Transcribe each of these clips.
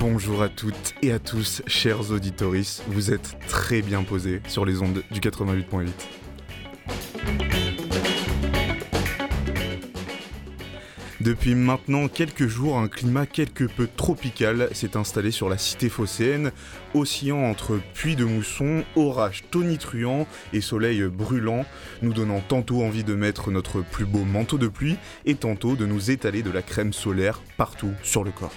Bonjour à toutes et à tous, chers auditoris, vous êtes très bien posés sur les ondes du 88.8. Depuis maintenant quelques jours, un climat quelque peu tropical s'est installé sur la cité phocéenne, oscillant entre puits de mousson, orages tonitruants et soleil brûlant, nous donnant tantôt envie de mettre notre plus beau manteau de pluie et tantôt de nous étaler de la crème solaire partout sur le corps.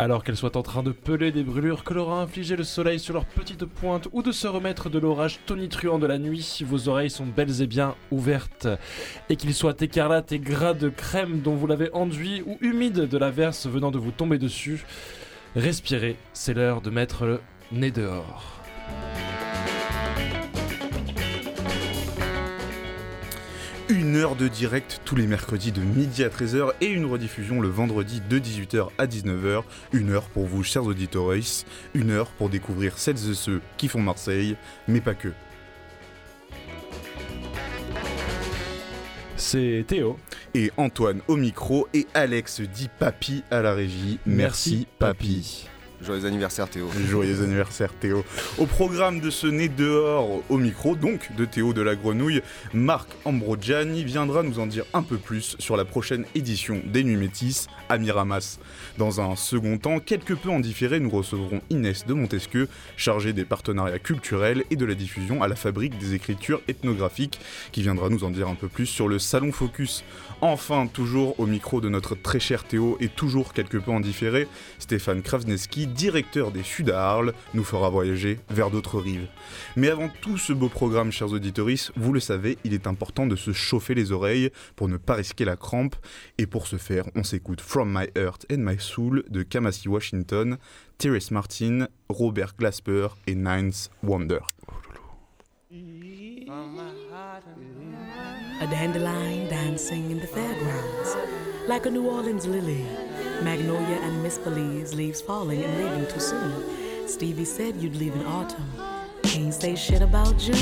Alors qu'elles soient en train de peler des brûlures que leur a infligé le soleil sur leurs petites pointes ou de se remettre de l'orage tonitruant de la nuit, vos oreilles sont belles et bien ouvertes. Et qu'ils soient écarlates et gras de crème dont vous l'avez enduit ou humides de la verse venant de vous tomber dessus, respirez, c'est l'heure de mettre le nez dehors. Une heure de direct tous les mercredis de midi à 13h et une rediffusion le vendredi de 18h à 19h. Une heure pour vous, chers auditeurs, une heure pour découvrir celles et ceux qui font Marseille, mais pas que. C'est Théo. Et Antoine au micro et Alex dit Papy à la régie. Merci, Papy. Joyeux anniversaire Théo. Joyeux anniversaire Théo. Au programme de ce nez dehors au micro, donc de Théo de la Grenouille, Marc Ambrogiani viendra nous en dire un peu plus sur la prochaine édition des Nuits Métis à Miramas. Dans un second temps, quelque peu en différé, nous recevrons Inès de Montesquieu, chargée des partenariats culturels et de la diffusion à la fabrique des écritures ethnographiques, qui viendra nous en dire un peu plus sur le Salon Focus. Enfin, toujours au micro de notre très cher Théo et toujours quelque peu en différé, Stéphane Kravneski, directeur des Sud à Arles, nous fera voyager vers d'autres rives. Mais avant tout ce beau programme, chers auditeurs, vous le savez, il est important de se chauffer les oreilles pour ne pas risquer la crampe. Et pour ce faire, on s'écoute From My Heart and My Soul de Kamasi Washington, Terrace Martin, Robert Glasper et Nines Wonder. A dandelion dancing in the fairgrounds, like a New Orleans lily. Magnolia and misbelieves, leaves falling and leaving too soon. Stevie said you'd leave in autumn. Can't say shit about June.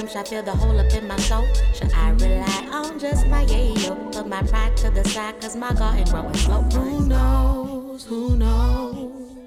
Rims, I feel the hole up in my soul. Should I rely on just my yayo? Put my pride to the side, cause my garden growing slow. Who knows? Who knows?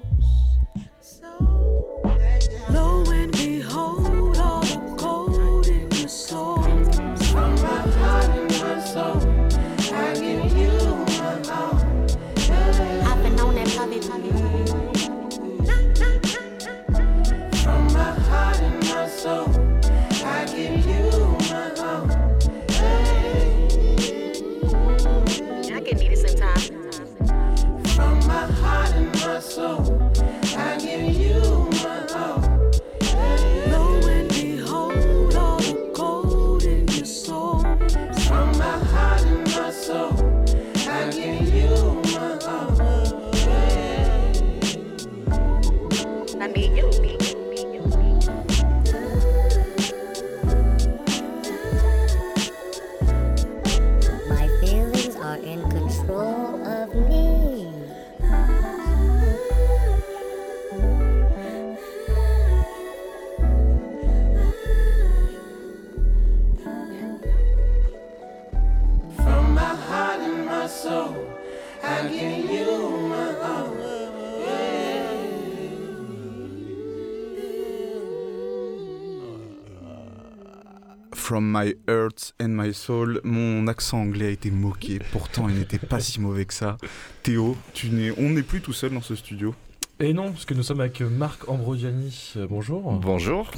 Heart and my soul. Mon accent anglais a été moqué, pourtant il n'était pas si mauvais que ça. Théo, tu n'es, on n'est plus tout seul dans ce studio. Et non, parce que nous sommes avec Marc Ambrosiani. Euh, bonjour. Bonjour.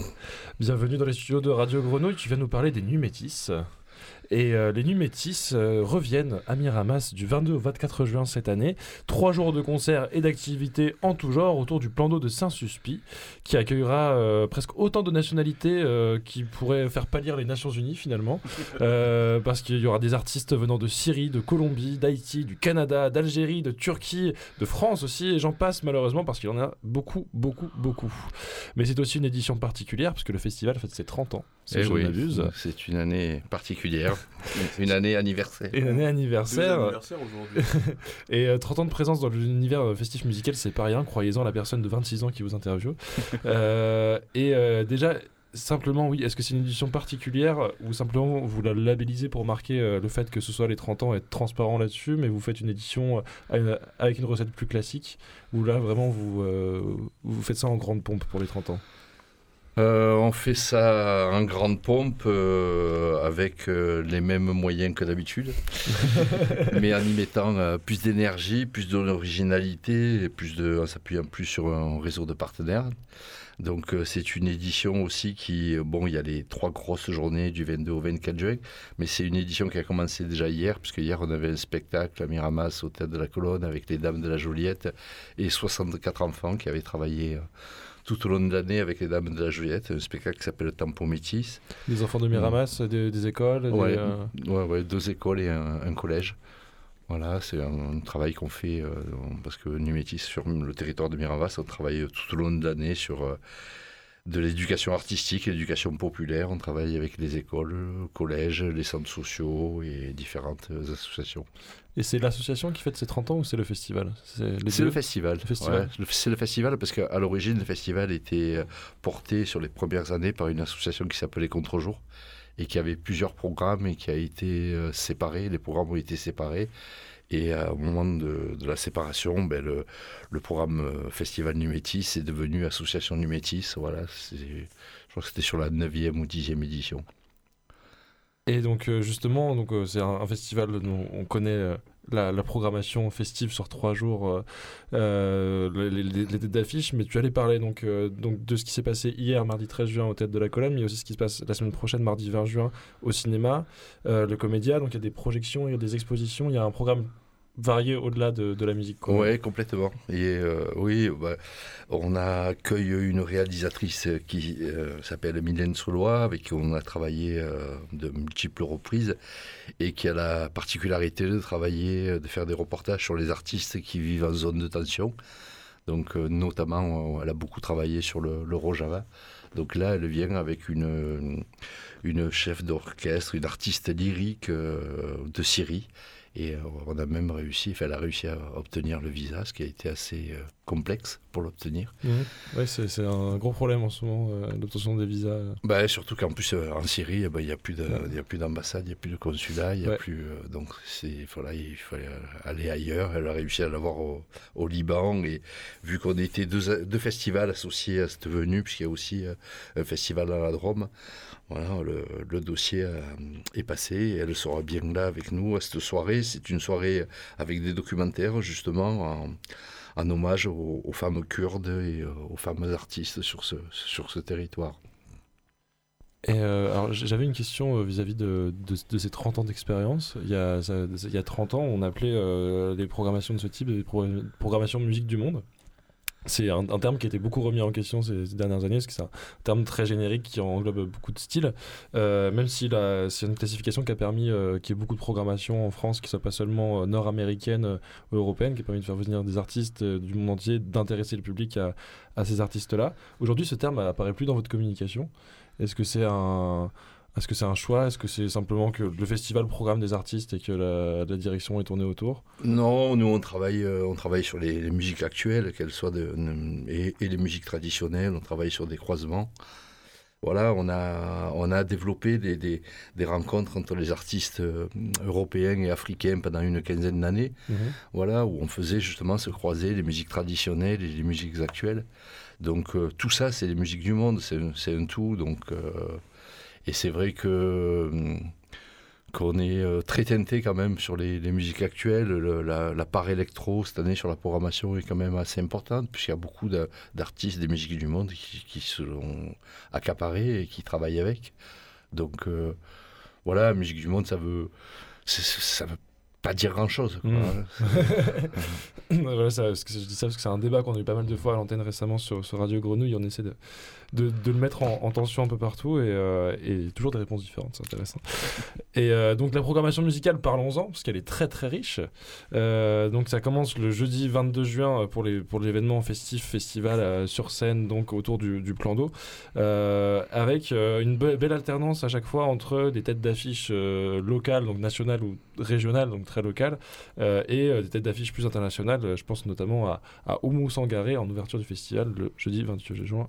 Bienvenue dans les studios de Radio Grenouille. Tu viens nous parler des Nuits Métis. Et euh, les Nuits Métis euh, reviennent à Miramas du 22 au 24 juin cette année. Trois jours de concerts et d'activités en tout genre autour du plan d'eau de Saint-Suspit, qui accueillera euh, presque autant de nationalités euh, qui pourraient faire pâlir les Nations Unies finalement. Euh, parce qu'il y aura des artistes venant de Syrie, de Colombie, d'Haïti, du Canada, d'Algérie, de Turquie, de France aussi, et j'en passe malheureusement parce qu'il y en a beaucoup, beaucoup, beaucoup. Mais c'est aussi une édition particulière parce que le festival fête ses 30 ans, si Eh je ne oui, m'abuse. c'est une année particulière, une une année anniversaire. Une année anniversaire. aujourd'hui. Et euh, 30 ans de présence dans l'univers euh, festif musical, c'est pas rien, croyez-en, la personne de 26 ans qui vous interviewe. Euh, et euh, déjà, simplement, oui, est-ce que c'est une édition particulière ou simplement vous la labellisez pour marquer euh, le fait que ce soit les 30 ans et être transparent là-dessus, mais vous faites une édition euh, avec une recette plus classique, où là, vraiment, vous, euh, vous faites ça en grande pompe pour les 30 ans? Euh, on fait ça en grande pompe euh, avec euh, les mêmes moyens que d'habitude, mais en y mettant plus d'énergie, plus d'originalité, et plus de, en s'appuyant plus sur un réseau de partenaires. Donc c'est une édition aussi qui, bon, il y a les trois grosses journées du 22 au 24 juin, mais c'est une édition qui a commencé déjà hier, puisque hier on avait un spectacle à Miramas au Théâtre de la Colonne avec les Dames de la Joliette et 64 enfants qui avaient travaillé tout au long de l'année avec les Dames de la Joliette, un spectacle qui s'appelle Tampon Métis. Des enfants de Miramas, des, des écoles des, euh, ouais, ouais, deux écoles et un, un collège. Voilà, c'est un, un travail qu'on fait euh, parce que Numétis, sur le territoire de Miramas, on travaille tout au long de l'année sur euh, de l'éducation artistique et l'éducation populaire. On travaille avec les écoles, le collège, les centres sociaux et différentes associations. Et c'est l'association qui fête ses 30 ans ou c'est le festival? C'est le festival. Le festival. Ouais, c'est le festival parce qu'à l'origine, le festival était euh, porté sur les premières années par une association qui s'appelait Contre-jour et qui avait plusieurs programmes et qui a été euh, séparé. Les programmes ont été séparés. Et au moment de, la séparation, ben, le, programme euh, Festival Numétis est devenu Association Numétis. Voilà, je crois que c'était sur la 9e ou 10e édition. Et donc euh, justement, donc euh, c'est un, festival dont on connaît la, programmation festive sur trois jours, euh, euh, les, les- têtes d'affiche, mais tu allais parler donc, euh, de ce qui s'est passé hier, mardi 13 juin, au Théâtre de la Colonne, mais aussi ce qui se passe la semaine prochaine, mardi 20 juin, au cinéma, le Comédia, donc il y a des projections, il y a des expositions, il y a un programme varié au-delà de, la musique. quoi. Oui, complètement. Et euh, oui, bah, on accueille une réalisatrice qui euh, s'appelle Mylène Solois, avec qui on a travaillé euh, de multiples reprises et qui a la particularité de travailler, euh, de faire des reportages sur les artistes qui vivent en zone de tension. Donc, notamment, elle a beaucoup travaillé sur le, le Rojava. Donc là, elle vient avec une, une chef d'orchestre, une artiste lyrique de Syrie. Et euh, on a même réussi, enfin, elle a réussi à obtenir le visa, ce qui a été assez euh, complexe pour l'obtenir. Mhm. Ouais, c'est un gros problème en ce moment, euh, l'obtention des visas. Bah, surtout qu'en plus, euh, en Syrie, il n'y a plus d'ambassade, il n'y a plus de consulat, il y a Ouais. plus. donc, voilà, il fallait aller ailleurs. Elle a réussi à l'avoir au, au Liban. Et vu qu'on était deux, deux festivals associés à cette venue, puisqu'il y a aussi un festival à la Drôme, voilà, le, dossier euh, est passé. Et elle sera bien là avec nous à cette soirée. C'est une soirée avec des documentaires, justement, en, hommage aux, femmes kurdes et euh, aux femmes artistes sur ce, sur ce territoire. Euh, j'avais une question euh, vis-à-vis de, ces 30 ans d'expérience. Il, y a, ça- il y a 30 ans, on appelait euh, les programmations de ce type des pro- programmations musique du monde. C'est un, terme qui a été beaucoup remis en question ces, dernières années, parce que c'est un terme très générique qui englobe beaucoup de styles. Euh, même si c'est une classification qui a permis euh, qu'il y ait beaucoup de programmation en France, qui soit pas seulement euh, nord-américaine euh, ou européenne, qui a permis de faire venir des artistes du monde entier, d'intéresser le public à, à ces artistes-là. Aujourd'hui, ce terme apparaît plus dans votre communication. Est-ce que c'est un, est-ce que c'est un choix? Est-ce que c'est simplement que le festival programme des artistes et que la, la direction est tournée autour? Non, nous on travaille, euh, on travaille sur les, les musiques actuelles, qu'elles soient de, et, et les musiques traditionnelles. On travaille sur des croisements. Voilà, on a, on a développé des, des, des rencontres entre les artistes euh, européens et africains pendant une quinzaine d'années. Voilà, où on faisait justement se croiser les musiques traditionnelles et les musiques actuelles. Donc euh, tout ça, c'est les musiques du monde, c'est c'est un tout. Donc euh, Et c'est vrai que hum, qu'on est euh, très teinté quand même sur les, les musiques actuelles. Le- la, la part électro cette année sur la programmation est quand même assez importante, puisqu'il y a beaucoup d'artistes des musiques du monde qui, qui se l'ont accaparé et qui travaillent avec. Donc euh, voilà, musique du monde, ça veut, ça veut pas dire grand chose. Voilà, ça, parce que je dis ça parce que c'est un débat qu'on a eu pas mal de fois à l'antenne récemment sur, sur Radio Grenouille. On essaie de, de, le mettre en, en tension un peu partout et, euh, toujours des réponses différentes. C'est intéressant. Et euh, donc la programmation musicale, parlons-en parce qu'elle est très très riche. Euh, donc ça commence le jeudi 22 juin pour les pour l'événement festif festival sur scène donc autour du, plan d'eau avec une be- belle alternance à chaque fois entre des têtes d'affiche euh, locales donc nationales ou régionales donc très locales et des têtes d'affiche plus internationales. Je pense notamment à, à Oumou Sangaré en ouverture du festival le jeudi 28 juin,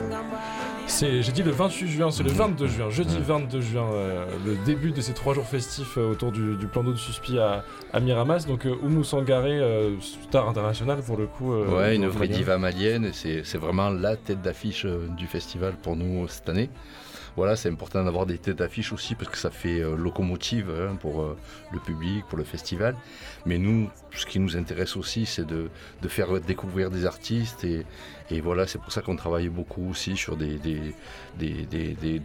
C'est, j'ai dit le 28 juin, c'est le 22 juin, jeudi 22 juin, euh, le début de ces trois jours festifs euh, autour du, du plan d'eau de Suspi à, à Miramas. Donc euh, Oumou Sangaré, euh, star international pour le coup. Ouais, une vraie diva malienne, et c'est c'est vraiment la tête d'affiche du festival pour nous cette année. Voilà, c'est important d'avoir des têtes d'affiche aussi parce que ça fait euh, locomotive hein, pour euh, le public, pour le festival. Mais nous, ce qui nous intéresse aussi, c'est de, faire découvrir des artistes et, voilà, c'est pour ça qu'on travaille beaucoup aussi sur des,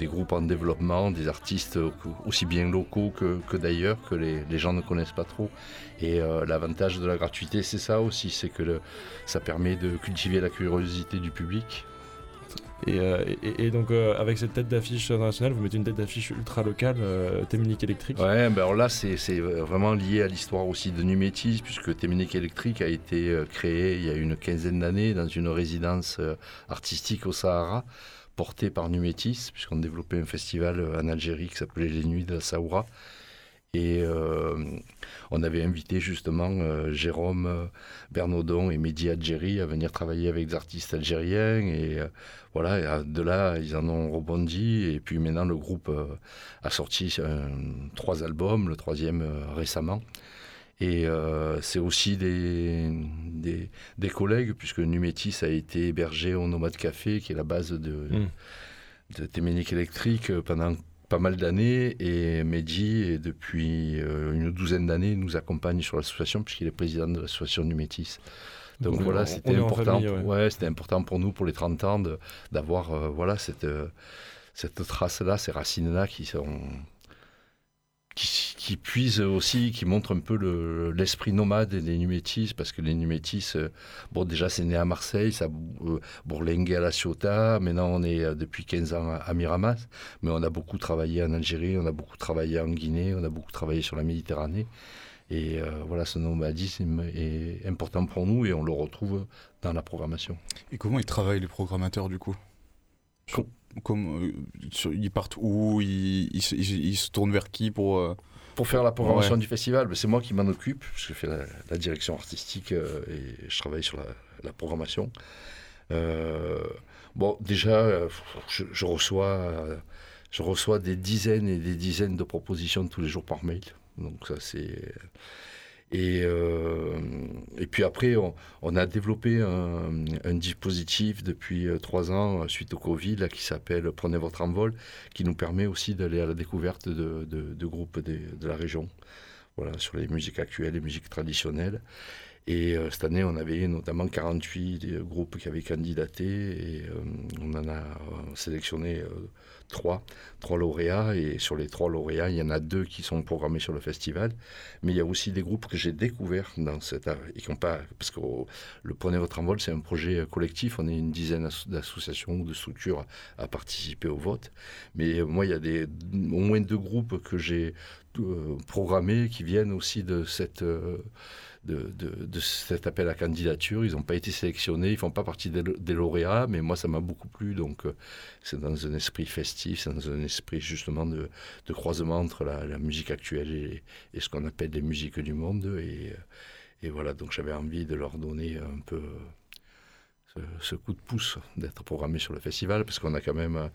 groupes en développement, des artistes aussi bien locaux que, que d'ailleurs, que les, gens ne connaissent pas trop. Et euh, l'avantage de la gratuité, c'est ça aussi, c'est que ça permet de cultiver la curiosité du public. Et, euh, et- donc euh, avec cette tête d'affiche internationale, vous mettez une tête d'affiche ultra locale, euh, Témunique électrique. Ouais, ben alors là, c'est vraiment lié à l'histoire aussi de Numétis, puisque Téménique Électrique a été créé il y a une quinzaine d'années dans une résidence artistique au Sahara, portée par Numétis, puisqu'on développait un festival en Algérie qui s'appelait Les Nuits de la Saoura. Et euh, on avait invité justement euh, Jérôme euh, Bernaudon et Mehdi Adjeri à venir travailler avec des artistes algériens. Et voilà, et, de là, ils en ont rebondi. Et puis maintenant, le groupe a sorti trois albums, le troisième récemment. Et euh, c'est aussi des, des, des collègues, puisque Numétis a été hébergé au Nomade Café, qui est la base de, Mm. de Téménique Électrique pendant pas mal d'années. Et Mehdi, et depuis euh, une douzaine d'années, nous accompagne sur l'association, puisqu'il est président de l'association Numétis. Donc Donc, on- voilà, c'était important. famille, ouais. ouais, c'était important pour nous, pour les 30 ans, d'avoir euh, voilà, cette, euh, cette trace-là, ces racines-là qui sont qui, qui puisent aussi, qui montrent un peu le- l'esprit nomade des Numétis, parce que les Numétis, euh, bon, déjà, c'est né à Marseille, ça euh, bourlingué à La Ciotat, maintenant on est euh, depuis 15 ans à, à Miramas, mais on a beaucoup travaillé en Algérie, on a beaucoup travaillé en Guinée, on a beaucoup travaillé sur la Méditerranée. Et euh, voilà, ce nomadisme est important pour nous et on le retrouve dans la programmation. Et comment ils travaillent les programmateurs du coup? Com- Comme, euh, sur- Ils partent où ils, ils se- ils- ils se tournent vers qui pour... euh, Pour faire la programmation Ouais. du festival, ben, c'est moi qui m'en occupe. Je fais la, la direction artistique euh, et je travaille sur la, la programmation. Bon, déjà, je, je reçois, je reçois des dizaines et des dizaines de propositions tous les jours par mail. Donc ça, c'est... Et, euh, et puis après, on, a développé un, dispositif depuis euh, trois ans euh, suite au Covid là, qui s'appelle Prenez votre envol, qui nous permet aussi d'aller à la découverte de, groupes de la région, voilà, sur les musiques actuelles, les musiques traditionnelles. Et cette année, on avait notamment 48 des groupes qui avaient candidaté et on en a sélectionné trois, trois lauréats. Et sur les trois lauréats, il y en a deux qui sont programmés sur le festival. Mais il y a aussi des groupes que j'ai découverts dans cette et qui ont pas parce que oh, le Prenez votre envol, c'est un projet euh, collectif. On est une dizaine d'asso- d'associations ou de structures à participer au vote. Mais euh, moi, il y a des, au moins deux groupes que j'ai programmés qui viennent aussi de cette euh, de, de- cet appel à candidature. Ils n'ont pas été sélectionnés, ils font pas partie des, lauréats, mais moi ça m'a beaucoup plu. Donc euh, c'est dans un esprit festif, c'est dans un esprit justement de, de croisement entre la, musique actuelle et, ce qu'on appelle les musiques du monde. Et, euh, et voilà, donc j'avais envie de leur donner un peu ce coup de pouce d'être programmé sur le festival, parce qu'on a quand même euh,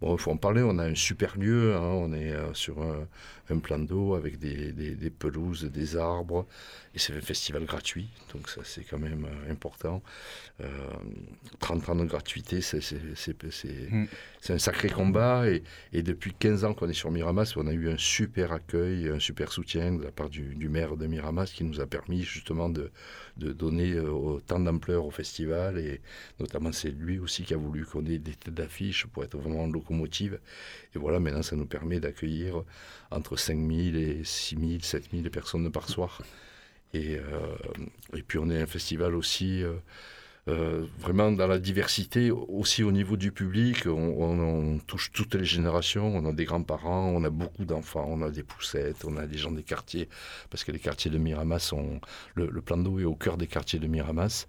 Bon, il faut en parler, on a un super lieu, hein, on est euh, sur un, un plan d'eau avec des, des, des, pelouses, des arbres, et c'est un festival gratuit, donc ça c'est quand même euh, important. Euh, 30 ans de gratuité, c'est mm. un sacré combat, et, et, depuis 15 ans qu'on est sur Miramas, on a eu un super accueil, un super soutien de la part du, du maire de Miramas qui nous a permis justement de, de donner euh, autant d'ampleur au festival, et notamment c'est lui aussi qui a voulu qu'on ait des têtes d'affiche pour être vraiment local locomotive. Et voilà, maintenant, ça nous permet d'accueillir entre 5000 et 6000, 7000 personnes par soir. Et, euh, et puis, on est un festival aussi. Euh, euh, vraiment dans la diversité, aussi au niveau du public, on, touche toutes les générations, on a des grands-parents, on a beaucoup d'enfants, on a des poussettes, on a des gens des quartiers, parce que les quartiers de Miramas, sont, le, le plan d'eau est au cœur des quartiers de Miramas.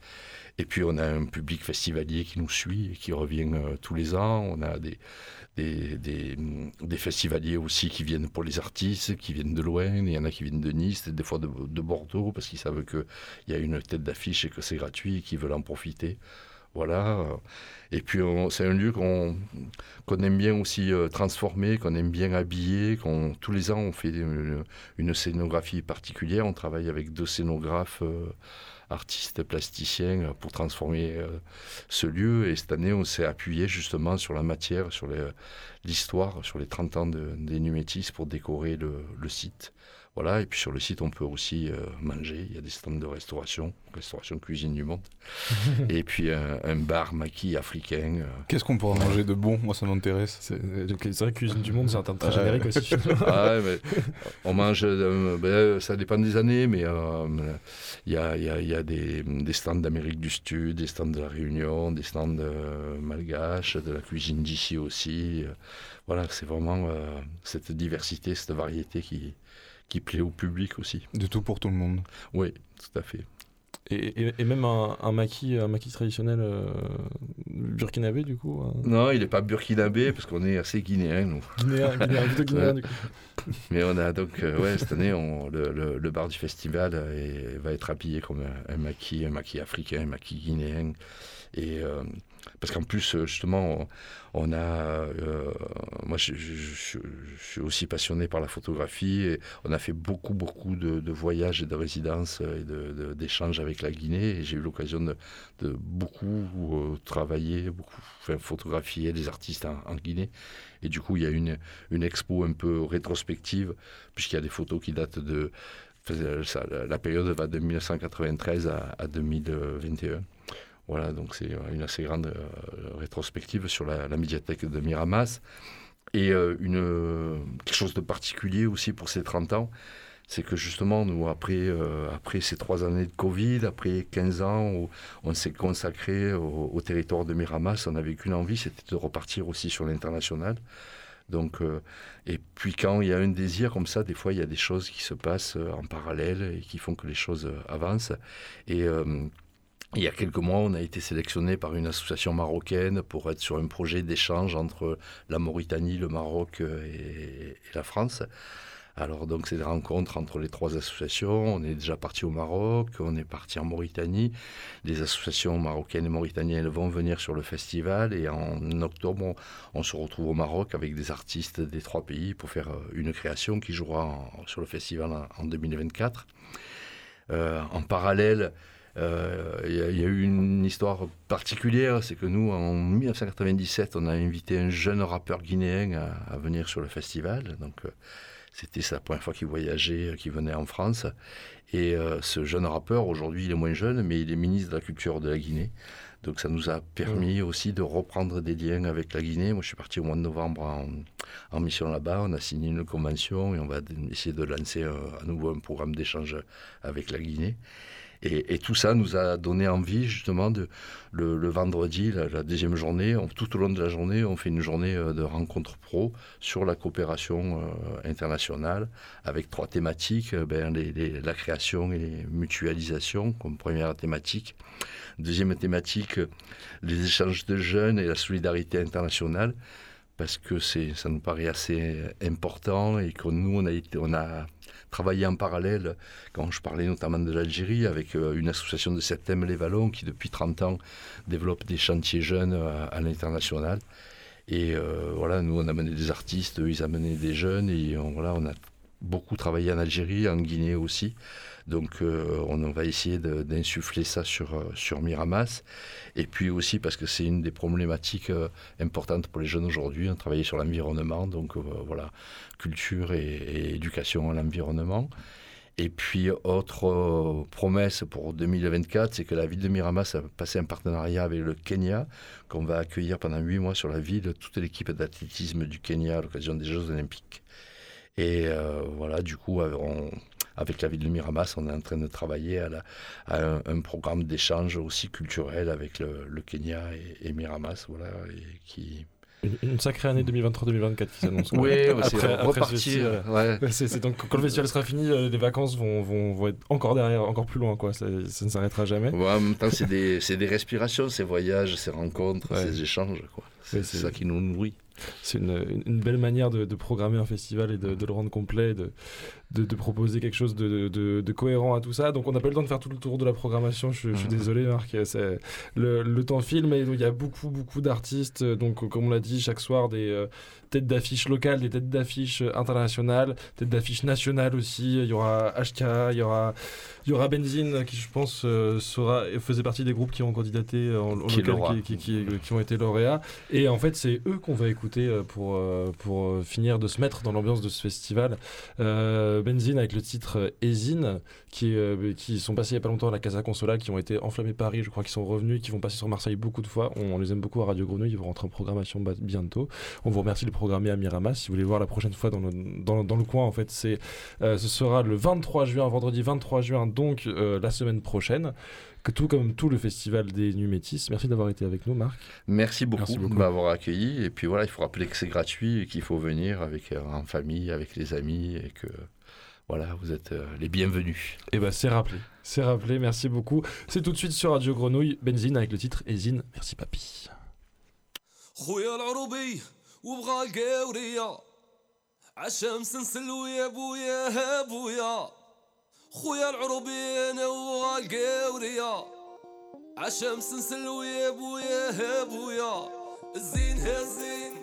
Et puis on a un public festivalier qui nous suit et qui revient euh, tous les ans. On a des, des, des, festivaliers aussi qui viennent pour les artistes, qui viennent de loin. Il y en a qui viennent de Nice, des fois de, de Bordeaux, parce qu'ils savent qu'il y a une tête d'affiche et que c'est gratuit et qu'ils veulent en profiter. Voilà. Et puis, c'est un lieu qu'on qu aime bien aussi euh, transformer, qu'on aime bien habiller. Qu'on, tous les ans, on fait une, une, scénographie particulière. On travaille avec deux scénographes. Euh, artistes plasticiens pour transformer euh, ce lieu. Et cette année, on s'est appuyé justement sur la matière, sur l'histoire, sur les 30 ans de, des Numétis pour décorer le site. Voilà, et puis sur le site, on peut aussi euh, manger. Il y a des stands de restauration, restauration cuisine du monde. et puis un, un, bar maquis africain. Euh. Qu'est-ce qu'on pourra manger de bon? Moi, ça m'intéresse. C'est vrai, cuisine du monde, c'est un terme très générique aussi. ah, mais on mange, euh, ben, ça dépend des années, mais il y a, y, a, y, a, des, des stands d'Amérique du Sud, des stands de la Réunion, des stands malgaches, de la cuisine d'ici aussi. voilà, c'est vraiment cette diversité, cette variété qui qui plaît au public aussi. De tout pour tout le monde. Oui, tout à fait. Et, et, et même un, un, maquis, un maquis traditionnel euh, burkinabé, du coup hein. Non, il n'est pas burkinabé, parce qu'on est assez guinéen, nous. Guinéen, guinéen, plutôt guinéen, du coup. Mais on a donc, euh, ouais, cette année, on, le, le, le, bar du festival est, va être habillé comme un, un, maquis, un maquis africain, un maquis guinéen. Et euh, parce qu'en plus, justement, on, a. Euh, moi, je, suis aussi passionné par la photographie. Et on a fait beaucoup, beaucoup de, voyages et de résidences et d'échanges avec la Guinée. Et j'ai eu l'occasion de, beaucoup euh, travailler, beaucoup enfin, photographier des artistes en, Guinée. Et du coup, il y a une, une expo un peu rétrospective, puisqu'il y a des photos qui datent de. La période va de 1993 à, à 2021. Voilà, donc c'est une assez grande euh, rétrospective sur la, médiathèque de Miramas. Et euh, une, quelque chose de particulier aussi pour ces 30 ans, c'est que justement, nous, après, euh, après ces trois années de Covid, après 15 ans où on s'est consacré au, territoire de Miramas, on n'avait qu'une envie, c'était de repartir aussi sur l'international. Donc, euh, et puis quand il y a un désir comme ça, des fois, il y a des choses qui se passent en parallèle et qui font que les choses avancent. Et euh, il y a quelques mois, on a été sélectionné par une association marocaine pour être sur un projet d'échange entre la Mauritanie, le Maroc et, et la France. Alors donc c'est des rencontres entre les trois associations. On est déjà parti au Maroc, on est parti en Mauritanie. Les associations marocaines et mauritaniennes vont venir sur le festival et en octobre on, se retrouve au Maroc avec des artistes des trois pays pour faire une création qui jouera sur le festival en, en 2024. Euh, en parallèle, il euh, y, y, a eu une histoire particulière, c'est que nous, en 1997, on a invité un jeune rappeur guinéen à, à venir sur le festival. Donc, euh, c'était sa première fois qu'il voyageait, qu'il venait en France. Et euh, ce jeune rappeur, aujourd'hui, il est moins jeune, mais il est ministre de la Culture de la Guinée. Donc, ça nous a permis mmh. aussi de reprendre des liens avec la Guinée. Moi, je suis parti au mois de novembre en, en mission là-bas. On a signé une convention et on va essayer de lancer un, à nouveau un programme d'échange avec la Guinée. Et, tout ça nous a donné envie justement de le, vendredi, la, deuxième journée, tout au long de la journée, on fait une journée euh, de rencontres pro sur la coopération euh, internationale avec trois thématiques euh, ben, la création et les mutualisations comme première thématique. Deuxième thématique, les échanges de jeunes et la solidarité internationale parce que ça nous paraît assez important et que nous, on a, été, on a travaillé en parallèle, quand je parlais notamment de l'Algérie, avec euh, une association de Septembre les Vallons qui, depuis 30 ans, développe des chantiers jeunes à, à l'international. Et euh, voilà, nous, on a mené des artistes, eux, ils amenaient des jeunes, et voilà, on a beaucoup travaillé en Algérie, en Guinée aussi. Donc euh, on va essayer d'insuffler ça sur, euh, sur Miramas. Et puis aussi parce que c'est une des problématiques euh, importantes pour les jeunes aujourd'hui, on travaille sur l'environnement, donc voilà, culture et, éducation à l'environnement. Et puis, autre promesse pour 2024, c'est que la ville de Miramas a passé un partenariat avec le Kenya, qu'on va accueillir pendant huit mois sur la ville, toute l'équipe d'athlétisme du Kenya à l'occasion des Jeux Olympiques. Et voilà, du coup, on, avec la ville de Miramas, on est en train de travailler à, un, programme d'échange aussi culturel avec le, Kenya et, Miramas, voilà, et qui une, sacrée année 2023-2024 qui s'annonce. Oui, c'est reparti. Ouais. C'est donc quand le festival sera fini, euh, les vacances vont, vont, vont, être encore derrière, encore plus loin, quoi. Ça, ça ne s'arrêtera jamais. Ouais, en même temps, c'est des, des, respirations, ces voyages, ces rencontres, ces échanges. C'est ça qui nous nourrit c'est une, belle manière de, programmer un festival et de, le rendre complet, de, proposer quelque chose de, cohérent à tout ça. Donc on n'a pas eu le temps de faire tout le tour de la programmation. Je, suis désolé, Marc. Le, le, temps filme et il y a beaucoup, beaucoup d'artistes. Donc comme on l'a dit, chaque soir des euh, têtes d'affiche locales, des têtes d'affiche internationales, têtes d'affiche nationales aussi. Il y aura HK, il y aura il y aura Benzine qui, je pense, euh, sera, faisait partie des groupes qui ont candidaté euh, en, qui, local, qui, qui, qui, ont été lauréats. Et en fait, c'est eux qu'on va écouter euh, pour, pour finir de se mettre dans l'ambiance de ce festival. Benzine avec le titre Ezine, qui, qui sont passés il n'y a pas longtemps à la Casa Consola, qui ont été enflammés Paris, je crois qu'ils sont revenus, qui vont passer sur Marseille beaucoup de fois. On, les aime beaucoup à Radio Grenouille, ils vont rentrer en programmation bientôt. On vous remercie de programmer à Miramas. Si vous voulez voir la prochaine fois dans le, dans, dans le coin, en fait, c'est ce sera le 23 juin, vendredi 23 juin donc euh, la semaine prochaine, que tout comme tout le festival des Nuits Métis. Merci d'avoir été avec nous, Marc. Merci beaucoup, de m'avoir accueilli. Et puis voilà, il faut rappeler que c'est gratuit et qu'il faut venir avec euh, en famille, avec les amis et que voilà, vous êtes euh, les bienvenus. Et eh ben c'est rappelé, c'est rappelé. Merci beaucoup. C'est tout de suite sur Radio Grenouille, Benzine avec le titre Ezine. Merci papy. خويا العروبين والقورية عشمس نسلو يا بويا يا بويا الزين هزين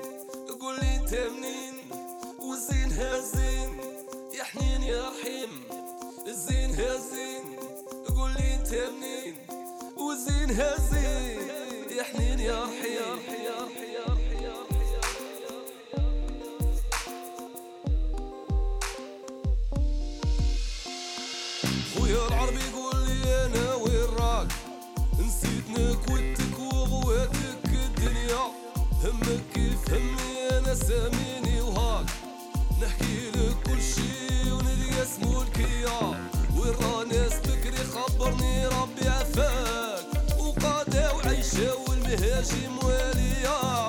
قول لي انت منين والزين هزين يا حنين يا رحيم الزين هزين قول لي انت منين؟ والزين هزين يا حنين يا رحيم. خويا العربي يقول لي أنا وين راك؟ نسيت نكوتك وغواتك الدنيا. همك كيف همي أنا ساميني وهاك. نحكي لك كل شي اسمو الكيا ناس بكري خبرني ربي عفاك. وقادا وعيشة والمهاجم واليا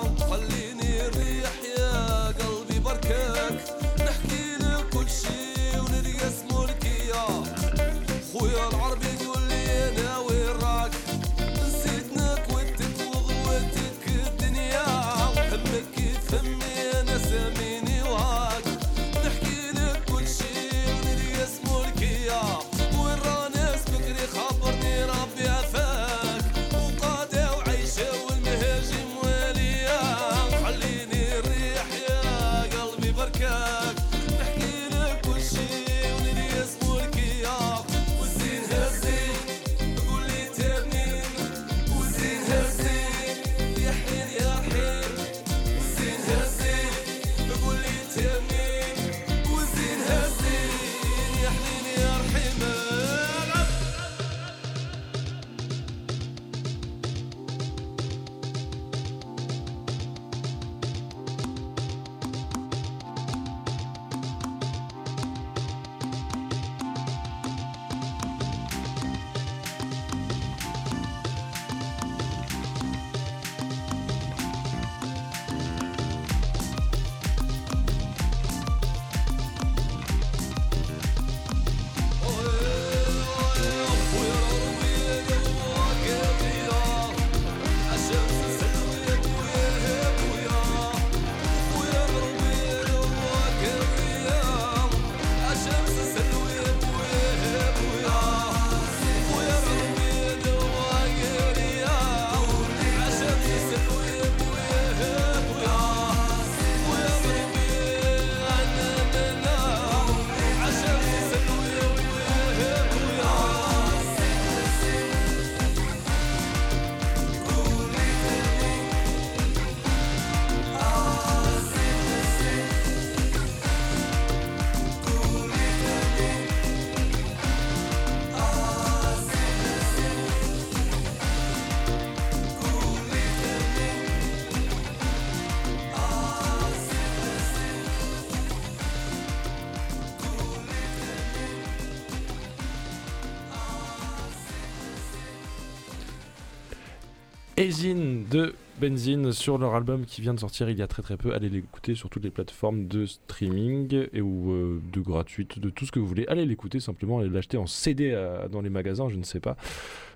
Ezine de Benzine sur leur album qui vient de sortir il y a très très peu. Allez l'écouter sur toutes les plateformes de streaming et ou euh, de gratuite, de tout ce que vous voulez. Allez l'écouter simplement, allez l'acheter en CD dans les magasins, je ne sais pas.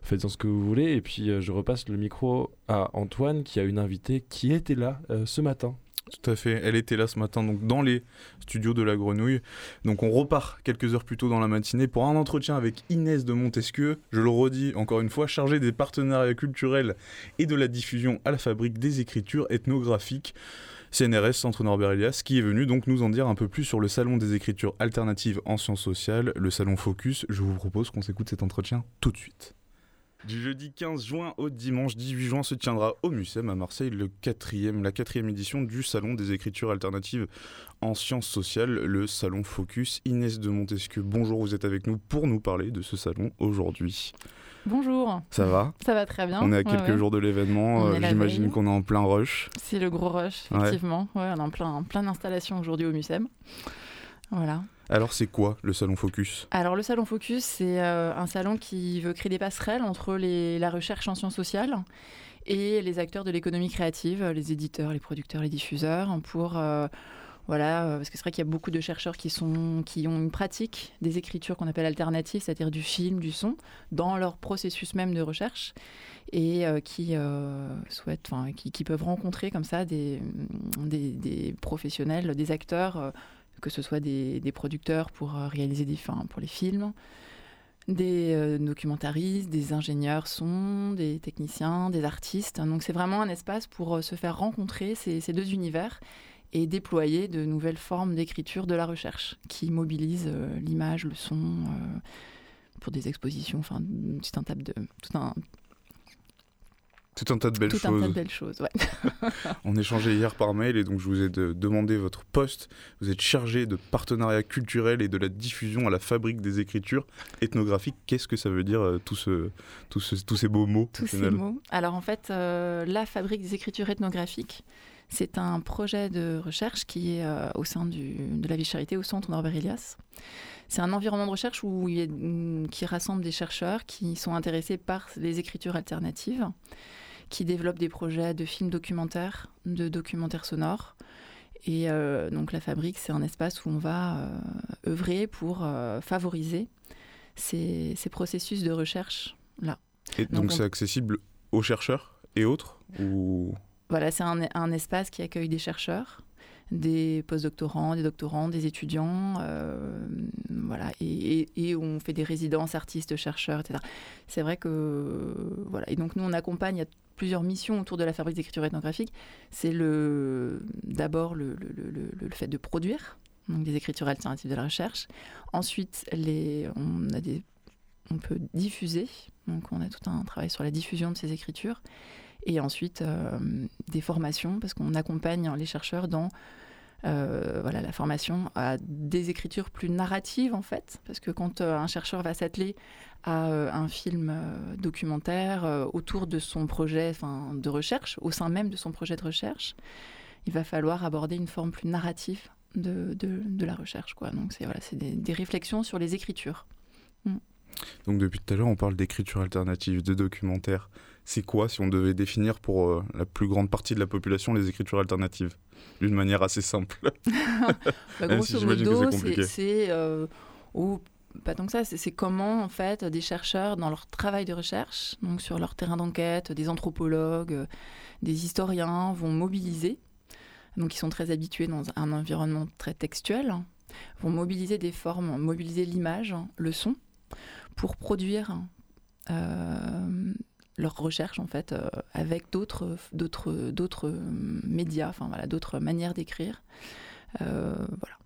Faites-en ce que vous voulez. Et puis euh, je repasse le micro à Antoine qui a une invitée qui était là euh, ce matin. Tout à fait. Elle était là ce matin, donc dans les studios de la Grenouille. Donc on repart quelques heures plus tôt dans la matinée pour un entretien avec Inès de Montesquieu. Je le redis encore une fois, chargée des partenariats culturels et de la diffusion à la fabrique des écritures ethnographiques. CNRS, Centre Norbert Elias, qui est venu donc nous en dire un peu plus sur le salon des écritures alternatives en sciences sociales, le salon Focus. Je vous propose qu'on s'écoute cet entretien tout de suite. Du jeudi 15 juin au dimanche 18 juin se tiendra au MUSEM à Marseille le quatrième, la quatrième édition du Salon des écritures alternatives en sciences sociales, le Salon Focus. Inès de Montesquieu, bonjour, vous êtes avec nous pour nous parler de ce salon aujourd'hui. Bonjour, Ça va? Ça va très bien. On est à quelques ouais. jours de l'événement, euh, j'imagine qu'on est en plein rush. C'est le gros rush, effectivement. Ouais, on est en plein, en plein installation aujourd'hui au MUSEM. Voilà. Alors c'est quoi le Salon Focus? Alors, le Salon Focus, c'est euh, un salon qui veut créer des passerelles entre la recherche en sciences sociales et les acteurs de l'économie créative, les éditeurs, les producteurs, les diffuseurs, pour. euh, voilà, euh, parce que c'est vrai qu'il y a beaucoup de chercheurs qui, ont une pratique des écritures qu'on appelle alternatives, c'est-à-dire du film, du son, dans leur processus même de recherche, et qui peuvent rencontrer comme ça des, professionnels, des acteurs, que ce soit des, des producteurs pour euh, réaliser des fins pour les films, des euh, documentaristes, des ingénieurs son, des techniciens, des artistes. Donc c'est vraiment un espace pour euh, se faire rencontrer ces, ces deux univers et déployer de nouvelles formes d'écriture de la recherche qui mobilisent l'image, le son pour des expositions, enfin tout un de tout un, Tout un tas de belles tout un tas choses. de belles choses. Ouais. On échangeait hier par mail et donc je vous ai de- demandé votre poste. Vous êtes chargé de partenariat culturel et de la diffusion à la fabrique des écritures ethnographiques. Qu'est-ce que ça veut dire euh, tout ce, tout ce- tous ces beaux mots Tous ces mots. Alors en fait, euh, la fabrique des écritures ethnographiques, c'est un projet de recherche qui est euh, au sein du, de la vie charité au centre Norbert Elias. C'est un environnement de recherche où il mm, qui rassemble des chercheurs qui sont intéressés par les écritures alternatives, qui développent des projets de films documentaires, de documentaires sonores. Et euh, donc la fabrique, c'est un espace où on va euh, œuvrer pour euh, favoriser ces, ces processus de recherche Et donc Donc, on- c'est accessible aux chercheurs et autres ou... Voilà, c'est un, un espace qui accueille des chercheurs, des postdoctorants, des doctorants, des étudiants, euh, voilà, et, on fait des résidences artistes, chercheurs, etc. C'est vrai que voilà, et donc nous on accompagne, a plusieurs missions autour de la fabrique d'écriture ethnographique. C'est le d'abord le, fait de produire donc des écritures alternatives de la recherche. Ensuite, on a des, on peut diffuser, donc on a tout un travail sur la diffusion de ces écritures. Et ensuite, euh, des formations, parce qu'on accompagne les chercheurs dans euh, voilà, la formation à des écritures plus narratives, en fait. Parce que quand euh, un chercheur va s'atteler à un film documentaire autour de son projet de recherche, au sein même de son projet de recherche, il va falloir aborder une forme plus narrative de, de, la recherche. Quoi. Donc, c'est voilà, des, des réflexions sur les écritures. Donc depuis tout à l'heure on parle d'écriture alternative, de documentaire. C'est quoi si on devait définir pour euh, la plus grande partie de la population les écritures alternatives D'une manière assez simple. Bah, grosso si modo, c'est euh, ou pas tant que ça, c'est c'est comment en fait des chercheurs dans leur travail de recherche, donc sur leur terrain d'enquête, des anthropologues, euh, des historiens vont mobiliser, donc ils sont très habitués dans un environnement très textuel, hein, vont mobiliser des formes, mobiliser l'image, le son, pour produire euh, leur recherche en fait euh, avec d'autres d'autres d'autres médias, enfin voilà, d'autres manières d'écrire. Euh, voilà.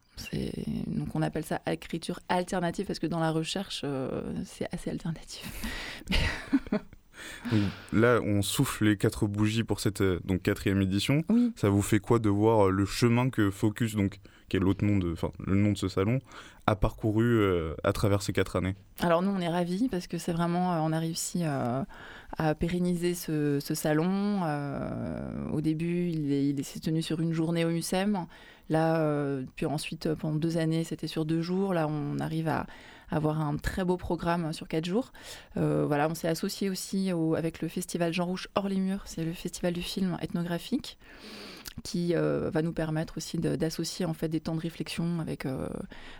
Donc on appelle ça écriture alternative parce que dans la recherche, euh, c'est assez alternatif. Là on souffle les quatre bougies pour cette euh, donc quatrième édition. Oui. Ça vous fait quoi de voir euh, le chemin que Focus, donc qui est l'autre nom de, enfin le nom de ce salon, a parcouru euh, à travers ces quatre années Alors nous, on est ravis parce que c'est vraiment, euh, on a réussi euh, à pérenniser ce, salon. Au début, il, est- il est- s'est tenu sur une journée au MUSEM. Là, puis ensuite, pendant deux années, c'était sur deux jours. Là, on arrive à, avoir un très beau programme sur quatre jours. Voilà, on s'est associé aussi au- avec le festival Jean Rouge hors les murs, c'est le festival du film ethnographique qui euh, va nous permettre aussi d'associer en fait des temps de réflexion avec euh,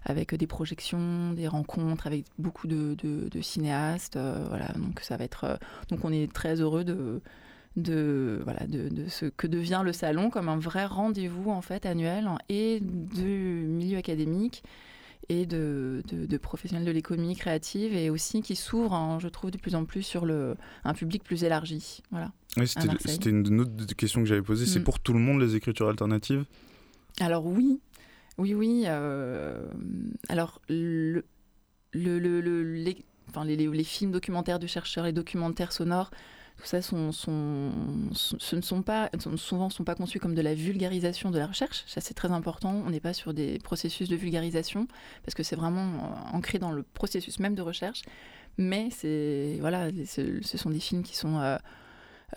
avec des projections, des rencontres avec beaucoup de, cinéastes. euh, voilà, donc ça va être donc on est très heureux de voilà de ce que devient le salon comme un vrai rendez-vous en fait annuel et du milieu académique et de, de- de professionnels de l'économie créative et aussi qui s'ouvre, hein, je trouve, de plus en plus sur le, un public plus élargi. Voilà. Oui, c'était une autre question que j'avais posée. C'est Mm. pour tout le monde les écritures alternatives? Alors oui, oui, oui. euh, alors le, le, le- le- les, enfin, les, les- les films documentaires de chercheurs, les documentaires sonores, tout ça sont, ce ne sont pas, souvent sont pas conçus comme de la vulgarisation de la recherche. Ça c'est très important. On n'est pas sur des processus de vulgarisation parce que c'est vraiment euh, ancré dans le processus même de recherche. Mais voilà, ce, sont des films qui sont euh,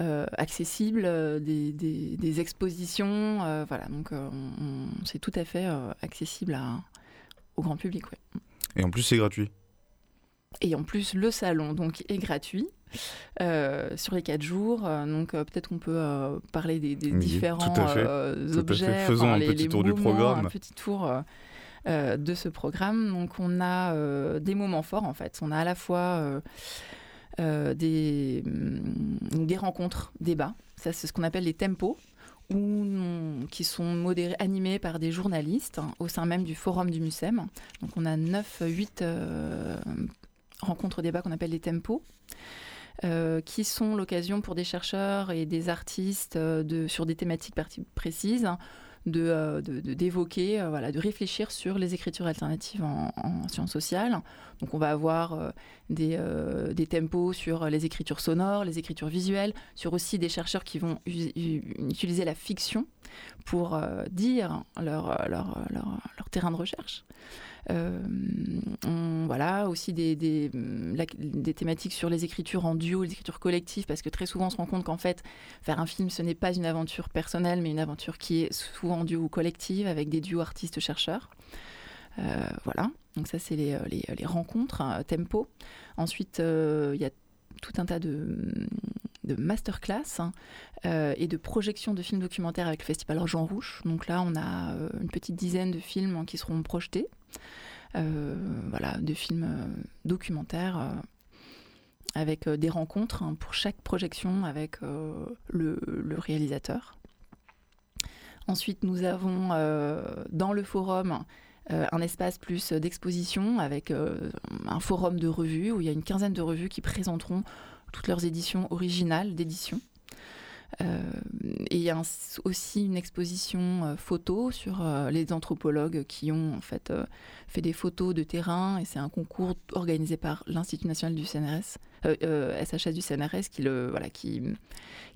euh, accessibles, des, expositions, voilà. Donc on- on- c'est tout à fait accessible au grand public. Et en plus, c'est gratuit. Et en plus, le salon donc est gratuit euh, sur les quatre jours. Euh, donc euh, peut-être qu'on peut parler des, des Oui, différents objets, Faisons enfin, un les- petit les tour du programme. Un petit tour. de ce programme. Donc on a des moments forts en fait. On a à la fois des, hum, des rencontres, débats. Ça c'est ce qu'on appelle les tempos. Où, qui sont modérés, animés par des journalistes hein, au sein même du forum du MUSEM. Donc on a 9-8 rencontres débats qu'on appelle les tempos. euh, qui sont l'occasion pour des chercheurs et des artistes euh, de, sur des thématiques précises hein, de, euh, de- de- d'évoquer, euh, voilà, de réfléchir sur les écritures alternatives en, en sciences sociales. Donc on va avoir des, des tempos sur les écritures sonores, les écritures visuelles, sur aussi des chercheurs qui vont utiliser la fiction pour dire leur, leur, leur terrain de recherche. Euh, voilà, aussi des, des, la- des thématiques sur les écritures en duo, les écritures collectives, parce que très souvent on se rend compte qu'en fait, faire un film, ce n'est pas une aventure personnelle, mais une aventure qui est souvent en duo ou collective, avec des duos artistes-chercheurs. Euh, voilà, donc ça c'est les, les, les rencontres, tempo. Ensuite, euh, il y a tout un tas de, masterclass hein, euh, et de projections de films documentaires avec le festival Jean Rouge. Donc là, on a euh, une petite dizaine de films hein, qui seront projetés. Euh, voilà, de films documentaires avec des rencontres hein, pour chaque projection avec le, réalisateur. Ensuite, nous avons dans le forum un espace plus d'exposition avec un forum de revues où il y a une quinzaine de revues qui présenteront toutes leurs éditions originales d'édition. Euh, et il y a aussi une exposition euh, photo sur euh, les anthropologues qui ont en fait fait des photos de terrain et c'est un concours organisé par l'Institut national du CNRS, SHS du CNRS qui le voilà qui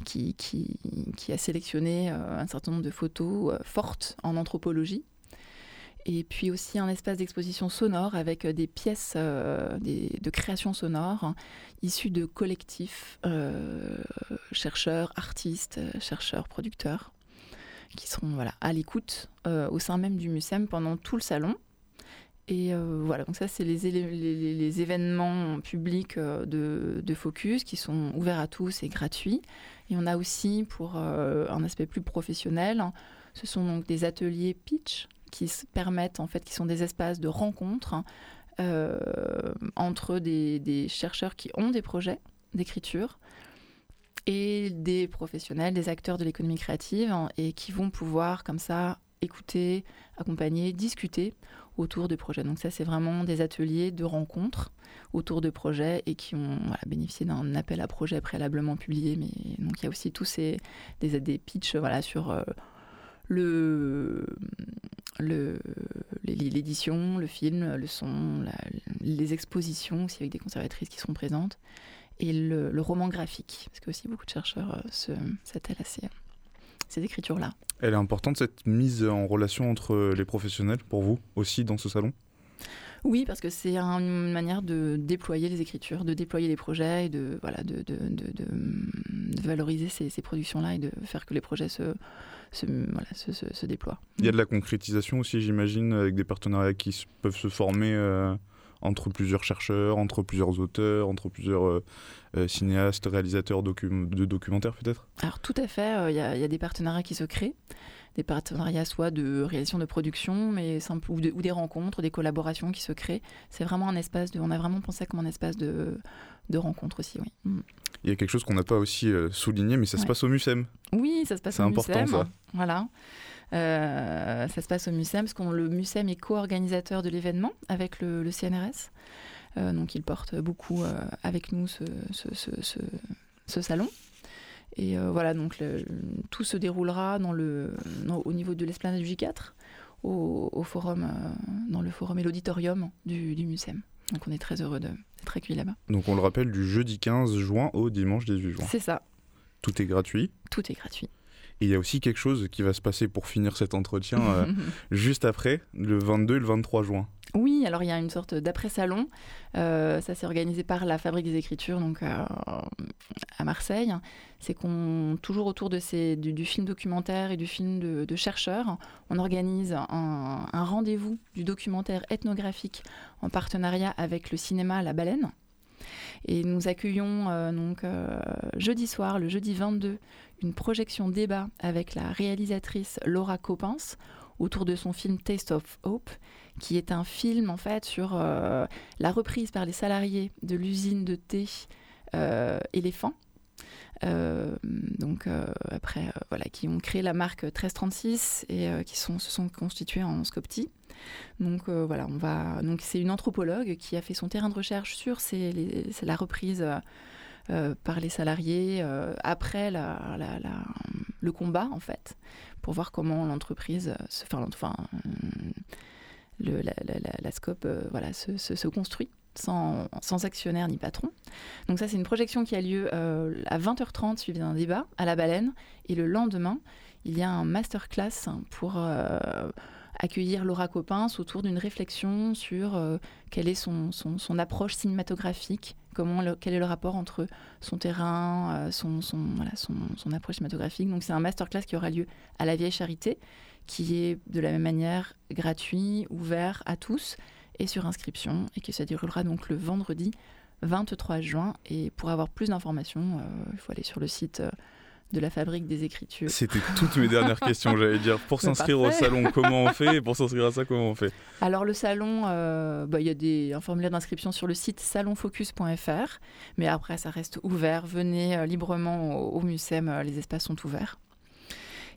qui, qui, qui a sélectionné un certain nombre de photos fortes en anthropologie. Et puis aussi un espace d'exposition sonore avec euh, des pièces euh, de création sonore issues de collectifs, euh, chercheurs, artistes, chercheurs, producteurs, qui seront voilà, à l'écoute au sein même du MUSEM pendant tout le salon. Et voilà, donc ça, c'est les, événements publics de, Focus qui sont ouverts à tous et gratuits. Et on a aussi, pour un aspect plus professionnel, ce sont donc des ateliers pitch qui permettent, en fait, qui sont des espaces de rencontre euh, entre des, chercheurs qui ont des projets d'écriture et des professionnels, des acteurs de l'économie créative hein, et qui vont pouvoir comme ça écouter, accompagner, discuter autour de projets. Donc ça, c'est vraiment des ateliers de rencontres autour de projets et qui ont bénéficié d'un appel à projet préalablement publié. Mais donc il y a aussi tous ces des, des pitchs voilà, sur euh, le le- l'édition, le film, le son, la- les expositions aussi avec des conservatrices qui seront présentes et le, le roman graphique parce que aussi beaucoup de chercheurs euh, se s'attellent à ces, ces écritures-là. Elle est importante cette mise en relation entre les professionnels pour vous aussi dans ce salon? Oui, parce que c'est un- une manière de déployer les écritures, de déployer les projets et de, voilà, de, de, de- de- de valoriser ces, ces productions-là et de faire que les projets se, se, voilà, se, se- se déploient. Il y a de la concrétisation aussi, j'imagine, avec des partenariats qui peuvent se former euh, entre plusieurs chercheurs, entre plusieurs auteurs, entre plusieurs euh, euh, cinéastes, réalisateurs docu- de documentaires peut-être? Alors tout à fait, il y, a- il y a des partenariats qui se créent, des partenariats soit de réalisation de production, mais simple, ou, de- ou des rencontres, des collaborations qui se créent. C'est vraiment un espace de, on a vraiment pensé comme un espace de, de rencontre aussi, oui. Mm. Il y a quelque chose qu'on n'a pas aussi euh, souligné, mais ça se passe au MUSEM. Oui, ça se passe C'est au important, MUSEM. ça. Voilà. Euh, ça se passe au MUSEM, parce que le MUSEM est co-organisateur de l'événement avec le, le CNRS. Euh, donc il porte beaucoup euh, avec nous ce- ce- ce salon. Et euh, voilà, donc le- tout se déroulera dans le, dans- au niveau de l'esplanade du J4, au, au forum, euh, dans le forum et l'auditorium du, du MUSEM. Donc on est très heureux d'être accueillis là-bas. Donc on le rappelle du jeudi 15 juin au dimanche 18 juin. C'est ça, Tout est gratuit. tout est gratuit. Et il y a aussi quelque chose qui va se passer pour finir cet entretien euh, juste après, le 22 et le 23 juin. Alors il y a une sorte d'après-salon. Euh, ça s'est organisé par la Fabrique des Écritures, donc euh, à Marseille. C'est qu'on, toujours autour de ces, du, film documentaire et du film de, chercheurs, on organise un, rendez-vous du documentaire ethnographique en partenariat avec le cinéma La Baleine. Et nous accueillons euh, donc jeudi soir, le jeudi 22, une projection débat avec la réalisatrice Laura Coppens autour de son film Taste of Hope, qui est un film en fait sur euh, la reprise par les salariés de l'usine de thé euh, Éléphant. Euh, donc euh, après, voilà, qui ont créé la marque 1336 et qui sont, se sont constitués en Scopti. Donc voilà, on va. Donc c'est une anthropologue qui a fait son terrain de recherche sur ces, les- la reprise par les salariés après la, le combat en fait, pour voir comment l'entreprise, se, enfin, enfin, le- la, la- la- scope euh, voilà, se, se- se construit sans, sans actionnaire ni patron. Donc ça, c'est une projection qui a lieu euh, à 20h30 suivi d'un débat à la baleine. Et le lendemain, il y a un masterclass pour euh, accueillir Laura Coppens autour d'une réflexion sur quelle est son, son, son approche cinématographique, comment le- quel est le rapport entre son terrain, son, son, voilà, son approche cinématographique. Donc c'est un masterclass qui aura lieu à la Vieille Charité, qui est de la même manière gratuit, ouvert à tous et sur inscription, et qui se déroulera donc le vendredi 23 juin. Et pour avoir plus d'informations, euh, il faut aller sur le site euh, de la Fabrique des Écritures. C'était toutes mes dernières questions, j'allais dire. Pour s'inscrire au salon, comment on fait? Et pour s'inscrire à ça, comment on fait? Alors le salon, euh, bah, il y a des, un formulaire d'inscription sur le site salonfocus.fr, mais après ça reste ouvert. Venez euh, librement au, au MUSEM, euh, les espaces sont ouverts.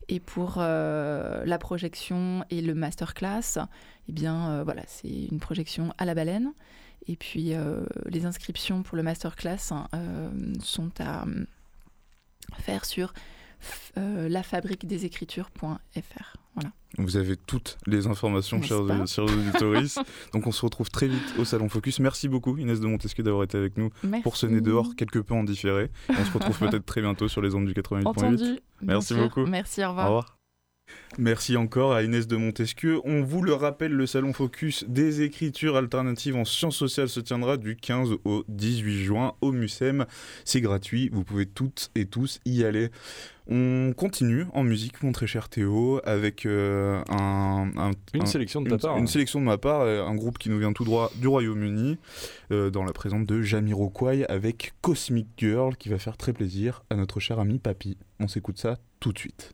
Et pour euh, la projection et le masterclass, eh bien euh, voilà, c'est une projection à la baleine. Et puis euh, les inscriptions pour le masterclass hein, sont à faire sur lafabriquedesécritures.fr. Voilà. Vous avez toutes les informations, chers, chers auditories. Donc on se retrouve très vite au Salon Focus. Merci beaucoup Inès de Montesquieu d'avoir été avec nous pour ce nez Merci. dehors quelque peu en différé. On se retrouve peut-être très bientôt sur les ondes du 88.8. Entendu. bien Merci sûr. beaucoup. Merci, au Au revoir. Merci encore à Inès de Montesquieu. On vous le rappelle, le Salon Focus des écritures alternatives en sciences sociales se tiendra du 15 au 18 juin au MUSEM. C'est gratuit, vous pouvez toutes et tous y aller. On continue en musique, mon très cher Théo, avec euh, un, un- Une un- sélection de ta une, part. une hein. sélection de ma part, euh, un groupe qui nous vient tout droit du Royaume-Uni, euh, dans la présence de Jamiroquai avec Cosmic Girl, qui va faire très plaisir à notre cher ami Papy. On s'écoute ça tout de suite.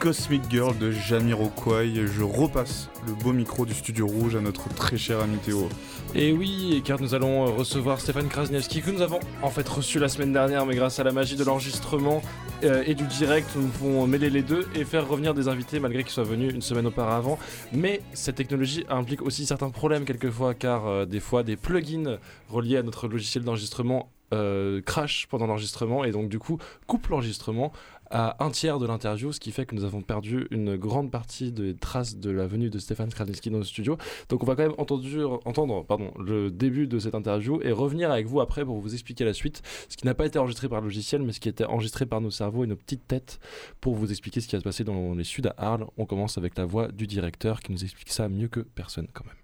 Cosmic Girl de Jamiroquai. Je repasse le beau micro du Studio Rouge à notre très cher ami Théo. Et oui, car nous allons euh, recevoir Stéphane Krasniewski que nous avons en fait reçu la semaine dernière, mais grâce à la magie de l'enregistrement euh, et du direct, nous pouvons mêler les deux et faire revenir des invités malgré qu'ils soient venus une semaine auparavant. Mais cette technologie implique aussi certains problèmes quelquefois, car euh, des fois des plugins reliés à notre logiciel d'enregistrement euh, crash pendant l'enregistrement et donc du coup coupe l'enregistrement à un tiers de l'interview, ce qui fait que nous avons perdu une grande partie des traces de la venue de Stéphane Krasniewski dans le studio. Donc on va quand même entendu- entendre pardon, le début de cette interview et revenir avec vous après pour vous expliquer la suite, ce qui n'a pas été enregistré par le logiciel, mais ce qui a été enregistré par nos cerveaux et nos petites têtes pour vous expliquer ce qui va se passer dans les Suds à Arles. On commence avec la voix du directeur qui nous explique ça mieux que personne quand même.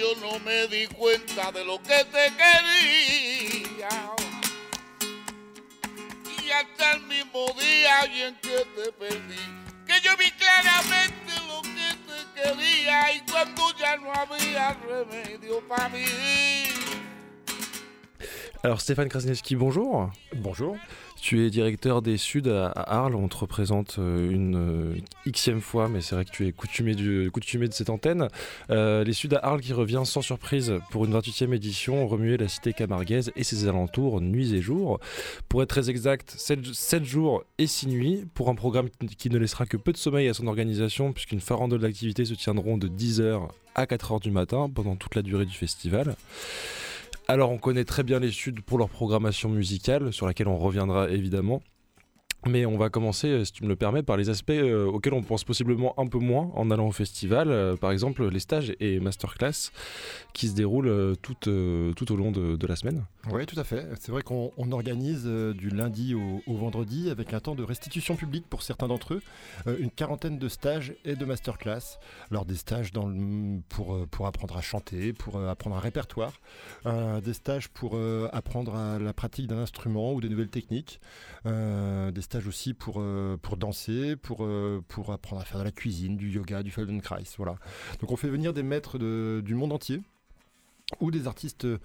Yo no me di cuenta de lo que te quería. Y hasta el mismo día en que te perdí, que yo vi claramente lo que te quería y cuando ya no había remedio para mí. Alors Stéphane Krasniewski, bonjour. Bonjour. Tu es directeur des Suds à, Arles. On te représente euh, une euh, xème fois, mais c'est vrai que tu es coutumé, de cette antenne. Euh, les Suds à Arles qui revient sans surprise pour une 28e édition, remuer la cité camarguaise et ses alentours nuits et jours. Pour être très exact, 7, jours et 6 nuits pour un programme qui ne laissera que peu de sommeil à son organisation puisqu'une farandole d'activités se tiendront de 10h à 4h du matin pendant toute la durée du festival. Alors on connaît très bien les Suds pour leur programmation musicale, sur laquelle on reviendra évidemment. Mais on va commencer, euh, si tu me le permets, par les aspects euh, auxquels on pense possiblement un peu moins en allant au festival. Euh, par exemple, les stages et masterclass qui se déroulent tout, tout au long de, la semaine. Oui, tout à fait. C'est vrai qu'on on organise du lundi au, vendredi avec un temps de restitution publique pour certains d'entre eux, une quarantaine de stages et de masterclass. Alors des stages pour, pour apprendre à chanter, pour apprendre un répertoire, des stages pour apprendre à la pratique d'un instrument ou des nouvelles techniques, des aussi pour, euh, pour danser, pour, euh, pour apprendre à faire de la cuisine, du yoga, du Feldenkrais. Voilà. Donc on fait venir des maîtres du monde entier ou des artistes euh,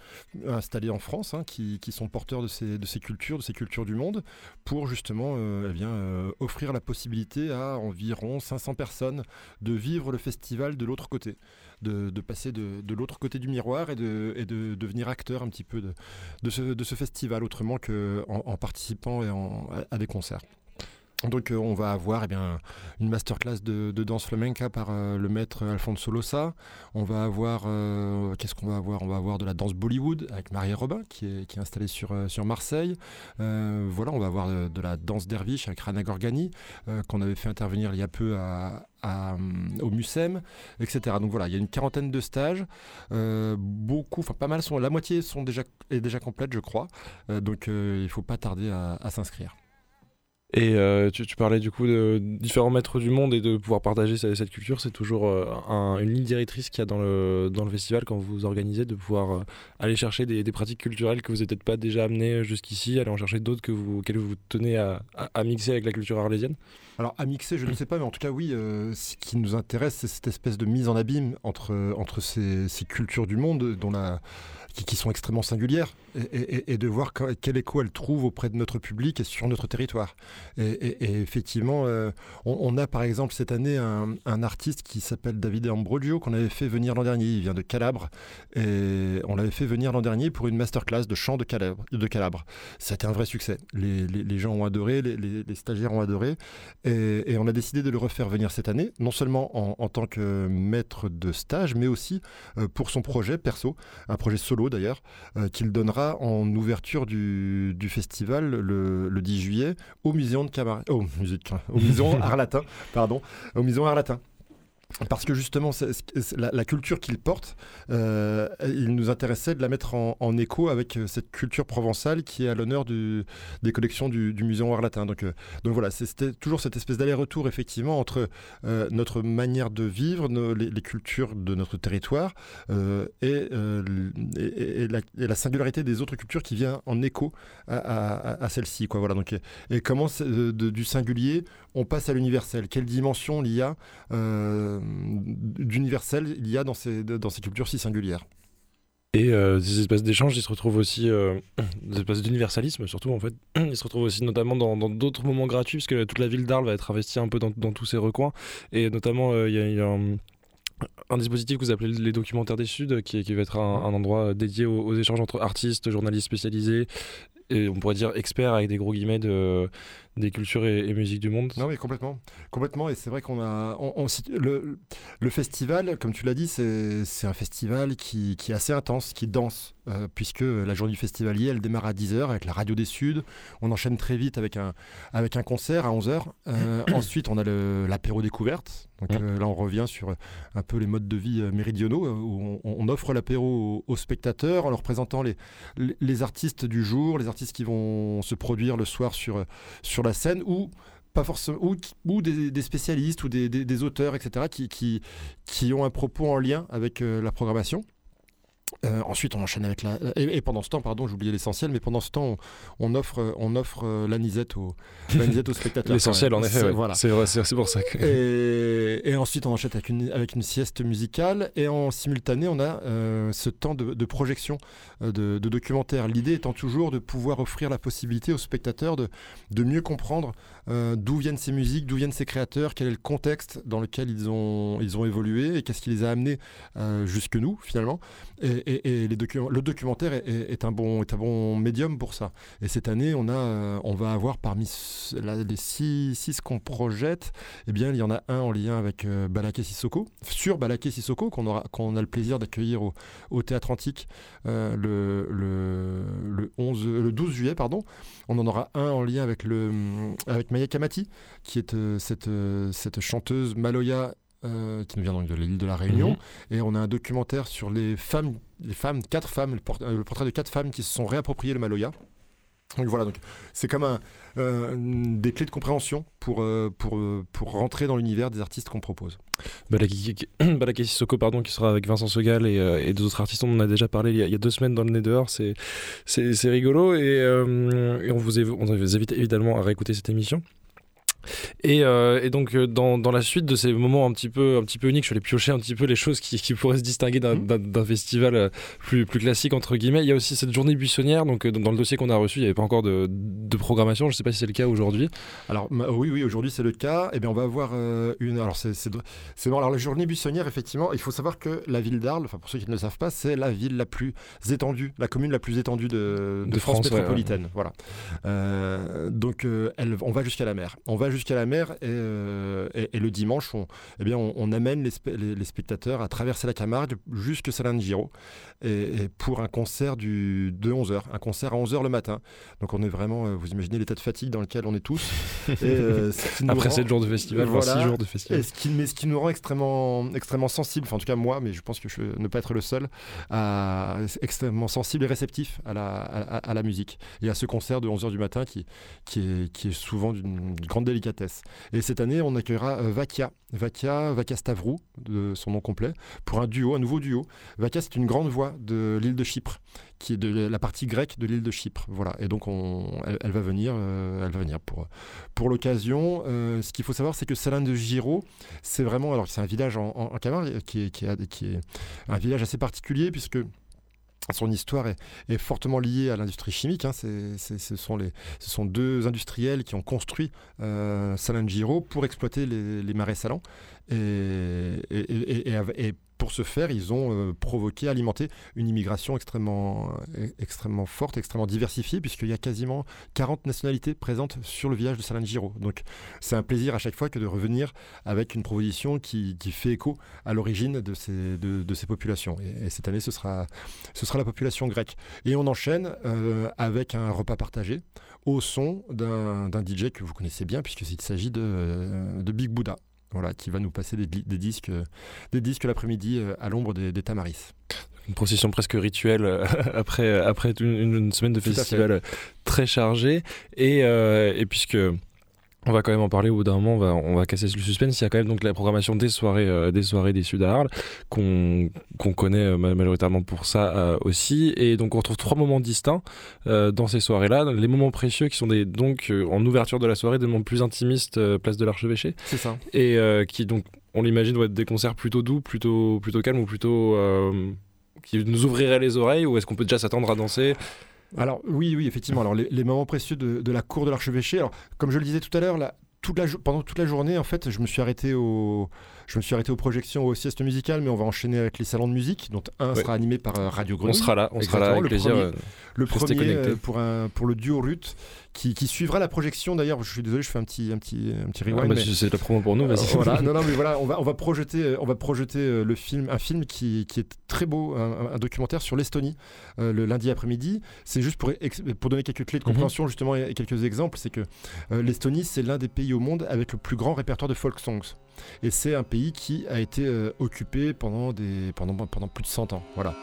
installés en France hein, qui, sont porteurs de ces, cultures, de ces cultures du monde, pour justement euh, eh euh, offrir la possibilité à environ 500 personnes de vivre le festival de l'autre côté, de, passer de, l'autre côté du miroir et de, devenir acteur un petit peu de, ce, festival, autrement qu'en en participant et en- à des concerts. Donc euh, on va avoir eh bien, une masterclass de, danse flamenca par euh, le maître Alfonso Losa. On va avoir, euh, qu'est-ce qu'on va avoir? On va avoir de la danse Bollywood avec Marie Robin qui est, qui est installée sur, sur Marseille. Voilà, on va avoir de, la danse derviche avec Rana Gorgani qu'on avait fait intervenir il y a peu au MUSEM, etc. Donc voilà, il y a une quarantaine de stages. Beaucoup, enfin pas mal sont, la moitié sont déjà, est déjà complète, je crois. Donc il ne faut pas tarder à s'inscrire. Et euh, tu, parlais du coup de différents maîtres du monde et de pouvoir partager cette, culture. C'est toujours euh, un- une ligne directrice qu'il y a dans le, dans le festival quand vous organisez, de pouvoir euh, aller chercher des, pratiques culturelles que vous n'êtes peut-être pas déjà amenées jusqu'ici, aller en chercher d'autres que vous, vous tenez à, à- mixer avec la culture arlésienne. Alors à mixer, je ne sais pas, mais en tout cas oui, ce qui nous intéresse, c'est cette espèce de mise en abîme entre, entre ces, ces cultures du monde dont la, qui, sont extrêmement singulières et, de voir que- quel écho elles trouvent auprès de notre public et sur notre territoire. Et, effectivement, euh, on, a par exemple cette année un, artiste qui s'appelle Davide Ambrogio qu'on avait fait venir l'an dernier. Il vient de Calabre et on l'avait fait venir l'an dernier pour une masterclass de chant de Calabre. De Calabre. C'était un vrai succès. Les, gens ont adoré, les, stagiaires ont adoré. Et, on a décidé de le refaire venir cette année, non seulement en, en tant que maître de stage, mais aussi euh, pour son projet perso, un projet solo d'ailleurs, euh, qu'il donnera en ouverture du, du festival le, le 10 juillet au Muséum de Camar... au musée de Cam- au Muséum Arlatin, pardon, au Muséum Arlatin. Parce que justement, la, culture qu'il porte, euh, il nous intéressait de la mettre en, écho avec euh, cette culture provençale qui est à l'honneur des collections du, du Muséum Arlatin. Donc, euh, donc voilà, c'était toujours cette espèce d'aller-retour effectivement entre notre manière de vivre, les, cultures de notre territoire et, la, singularité des autres cultures qui vient en écho à, celle-ci. Voilà, donc, et, comment du singulier on passe à l'universel Quelle dimension il y a d'universel il y a dans ces, dans ces cultures si singulières. Et euh, ces espaces d'échange, ils se retrouvent aussi, euh, des espaces d'universalisme surtout en fait, ils se retrouvent aussi notamment dans d'autres moments gratuits, parce que toute la ville d'Arles va être investie un peu dans, dans tous ces recoins. Et notamment, euh, il y a, il y a un, un dispositif que vous appelez les documentaires des Suds, qui, qui va être un, un endroit dédié aux, aux échanges entre artistes, journalistes spécialisés, et on pourrait dire experts avec des gros guillemets de, des cultures et, et musiques du monde. Non, oui, complètement. Complètement. Et c'est vrai qu'on a. on- le, le festival, comme tu l'as dit, c'est un festival qui, qui est assez intense, qui danse, euh, puisque la journée du festivalier, elle démarre à 10h avec la radio des Suds. On enchaîne très vite avec un, avec un concert à 11h. ensuite, on a l'apéro découverte. Donc euh, là, on revient sur un peu les modes de vie euh, méridionaux, euh, où on, on offre l'apéro aux, aux spectateurs en leur présentant les, les, les artistes du jour, les artistes qui vont se produire le soir sur, la scène, ou pas forcément ou, des, spécialistes ou des, auteurs etc qui ont un propos en lien avec euh, la programmation Euh, ensuite, on enchaîne avec la. Et, et pendant ce temps, pardon, j'ai oublié l'essentiel, mais pendant ce temps, on, on offre, euh, on offre euh, l'anisette aux spectateurs. L'essentiel, en effet, C'est- ouais. Voilà. c'est vrai, c'est c'est pour ça que. Et, et ensuite, on enchaîne avec une, avec une sieste musicale. Et en simultané, on a euh, ce temps de, de projection euh, de, de documentaire. L'idée étant toujours de pouvoir offrir la possibilité aux spectateurs de, de mieux comprendre euh, d'où viennent ces musiques, d'où viennent ces créateurs, quel est le contexte dans lequel ils ont, ils ont évolué et qu'est-ce qui les a amenés euh, jusque nous, finalement. Et, le documentaire est, un bon, bon médium pour ça. Et cette année, on, a, euh, on va avoir parmi les six, six qu'on projette, eh bien, il y en a un en lien avec euh, Balaké Sissoko, sur Balaké Sissoko, qu'on aura- a le plaisir d'accueillir au, au Théâtre Antique le, le, le 11, le 12 juillet. Pardon. On en aura un en lien avec, le, avec Maya Kamati, qui est euh, cette, euh, cette chanteuse Maloya euh, qui nous vient donc de l'île de la Réunion. Mhm. Et on a un documentaire sur les femmes, les femmes, quatre femmes, le, port- euh, le portrait de quatre femmes qui se sont réappropriées le Maloya. Donc voilà, donc c'est comme un, euh, des clés de compréhension pour, euh, pour, euh, pour rentrer dans l'univers des artistes qu'on propose. Balaki Sissoko, pardon, qui sera avec Vincent Segal et, et deux autres artistes. On en a déjà parlé il y a, deux semaines dans le nez dehors. C'est, c'est, rigolo et, on, vous on vous invite évidemment à réécouter cette émission. Et, euh, et donc euh, dans, dans la suite de ces moments un petit peu un petit peu uniques, je allé piocher un petit peu les choses qui, qui pourraient se distinguer d'un, d'un festival euh, plus, plus classique entre guillemets. Il y a aussi cette journée buissonnière. Donc dans, le dossier qu'on a reçu, il n'y avait pas encore de, de programmation. Je ne sais pas si c'est le cas aujourd'hui. Alors oui, oui, aujourd'hui c'est le cas. Eh bien, on va avoir euh, une. Alors c'est bon. Alors la journée buissonnière, effectivement, il faut savoir que la ville d'Arles, enfin pour ceux qui ne le savent pas, c'est la ville la plus étendue, la commune la plus étendue de, de De France, France, ouais, métropolitaine. Voilà. Euh, donc elle, on va jusqu'à la mer. On va jusqu'à la mer et, euh, et- et le dimanche, on, eh bien, on, on amène les, spe- les- les spectateurs à traverser la Camargue jusque Salin de Giro et, et pour un concert du, de 11h, un concert à 11h le matin. Donc on est vraiment, euh, vous imaginez l'état de fatigue dans lequel on est tous. Euh, ce Après rend- 7 jours de festival, voire Voilà. six jours de festival. Et ce qui, mais ce qui nous rend extrêmement, extrêmement sensible, enfin en tout cas moi, mais je pense que je ne pas être le seul, à, extrêmement sensible et réceptif à la, à, à la musique et à ce concert de 11h du matin qui, qui, est, qui est souvent d'une grande délicatesse. Et cette année, on accueillera euh, Vakia, Vakia, Vakia Stavrou, de son nom complet, pour un duo, un nouveau duo. Vakia, c'est une grande voix de l'île de Chypre, qui est de la partie grecque de l'île de Chypre. Voilà. Et donc, on, elle, va venir, euh, elle va venir pour, pour l'occasion. Euh, ce qu'il faut savoir, c'est que Salin de Giraud, c'est vraiment, alors c'est un village en, en, Camargue qui qui est un village assez particulier puisque son histoire est, fortement liée à l'industrie chimique. Hein. C'est, ce, sont deux industriels qui ont construit euh, Giraud pour exploiter les, marais salants. Pour ce faire, ils ont euh, provoqué, alimenté une immigration extrêmement, euh, extrêmement forte, extrêmement diversifiée, puisqu'il y a quasiment 40 nationalités présentes sur le village de Giraud. Donc c'est un plaisir à chaque fois que de revenir avec une proposition qui, fait écho à l'origine de ces, populations. Et, et, cette année, ce sera, ce sera la population grecque. Et on enchaîne euh, avec un repas partagé au son d'un DJ que vous connaissez bien, puisqu'il s'agit de, de Big Buddha. Voilà, qui va nous passer des, des disques, des disques l'après-midi euh, à l'ombre des, des, Tamaris. Une procession presque rituelle euh, après, après une, une semaine de festival très chargée. Et, euh, et puisque on va quand même en parler au bout d'un moment, on va, on va casser le suspense. Il y a quand même donc la programmation des soirées euh, des soirées des Sud à Arles, qu'on qu connaît euh, majoritairement pour ça euh, aussi. Et donc on retrouve trois moments distincts euh, dans ces soirées-là. Les moments précieux qui sont des, donc en ouverture de la soirée, des moments plus intimistes, place de l'Archevêché. C'est ça. Et qui donc, on l'imagine, doit être des concerts plutôt doux, plutôt, plutôt calmes ou plutôt qui nous ouvrirait les oreilles ou est-ce qu'on peut déjà s'attendre à danser? Alors oui, oui, effectivement. Alors les, moments précieux de, la cour de l'archevêché. Alors comme je le disais tout à l'heure, pendant toute la journée, en fait, je me suis arrêté au, je me suis arrêté aux projections, aux siestes musicales, mais on va enchaîner avec les salons de musique, dont un Ouais. sera animé par euh, Radio On Grenouille. sera là, on sera là avec le plaisir. premier- euh, Le premier euh, pour, un, pour le duo Ruth qui, qui suivra la projection. D'ailleurs, je suis désolé, je fais un petit, un petit, un petit ah, rewind. bah, mais- c'est la promo pour nous, vas-y. euh, voilà, non, non, mais voilà, on va, on va projeter, on va projeter le film, un film qui, qui est très beau, un, un documentaire sur l'Estonie, euh, le lundi après-midi. C'est juste pour, donner quelques clés de Mhm. compréhension justement et, et quelques exemples, c'est que euh, l'Estonie c'est l'un des pays au monde avec le plus grand répertoire de folk songs. Et c'est un pays qui a été euh, occupé pendant, des, pendant, pendant plus de 100 ans. Voilà.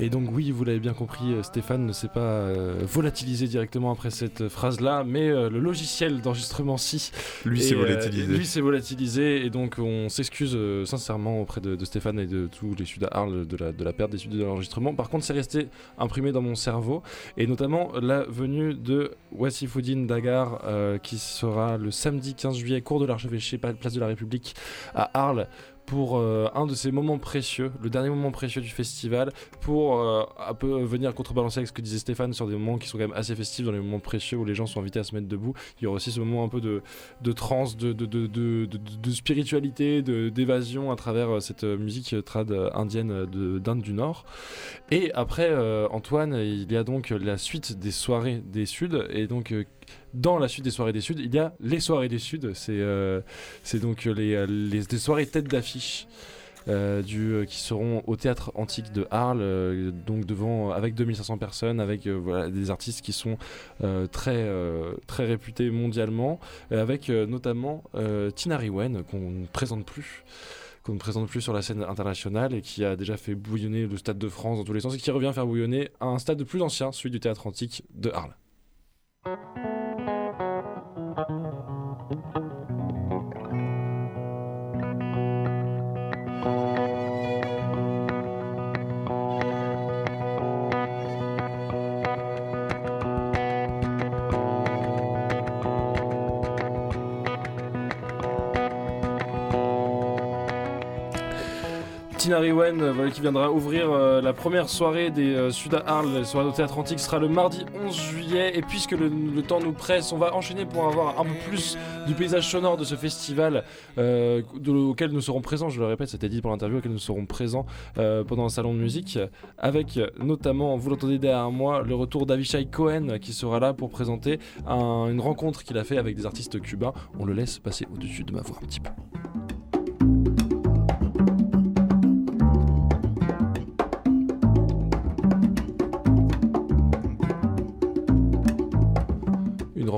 Et donc oui, vous l'avez bien compris, euh, Stéphane ne s'est pas euh, volatilisé directement après cette phrase-là, mais euh, le logiciel d'enregistrement si Lui, volatilisé. s'est volatilisé et donc on s'excuse sincèrement auprès de, de Stéphane et de tous les Sud à Arles de la, de la perte des studios de l'enregistrement. Par contre, c'est resté imprimé dans mon cerveau et notamment la venue de Wassifoudine Dagar qui sera le samedi 15 juillet, cours de l'archevêché, place de la République à Arles pour euh, un de ces moments précieux, le dernier moment précieux du festival, pour euh, un peu venir contrebalancer avec ce que disait Stéphane sur des moments qui sont quand même assez festifs, dans les moments précieux où les gens sont invités à se mettre debout. Il y aura aussi ce moment un peu de, de trance, de, de, de, de, spiritualité, d'évasion à travers euh, cette musique trad indienne de- d'Inde du Nord. Et après, Antoine, il y a donc la suite des soirées des Suds. Et donc, dans la suite des soirées des Suds, il y a les soirées des Suds. C'est euh, c'est donc les, euh, les, des soirées tête d'affiche. euh, euh, qui seront au théâtre antique de Arles, euh, donc devant avec 2500 personnes, avec euh, des artistes qui sont euh, très, euh, très réputés mondialement, avec euh, notamment euh, Tina Riwen, qu'on ne présente plus qu'on ne présente plus sur la scène internationale et qui a déjà fait bouillonner le stade de France dans tous les sens et qui revient faire bouillonner un stade plus ancien, celui du théâtre antique de Arles. Música Riwen, euh, qui viendra ouvrir euh, la première soirée des euh, Sud à Arles, la soirée au Théâtre Antique, sera le mardi 11 juillet. Et puisque le, temps nous presse, on va enchaîner pour avoir un peu plus du paysage sonore de ce festival euh, auquel nous serons présents. Je le répète, c'était dit pour l'interview, auquel nous serons présents pendant un salon de musique, avec notamment, vous l'entendez derrière moi, le retour d'Avishai Cohen qui sera là pour présenter un- une rencontre qu'il a fait avec des artistes cubains. On le laisse passer au-dessus de ma voix un petit peu.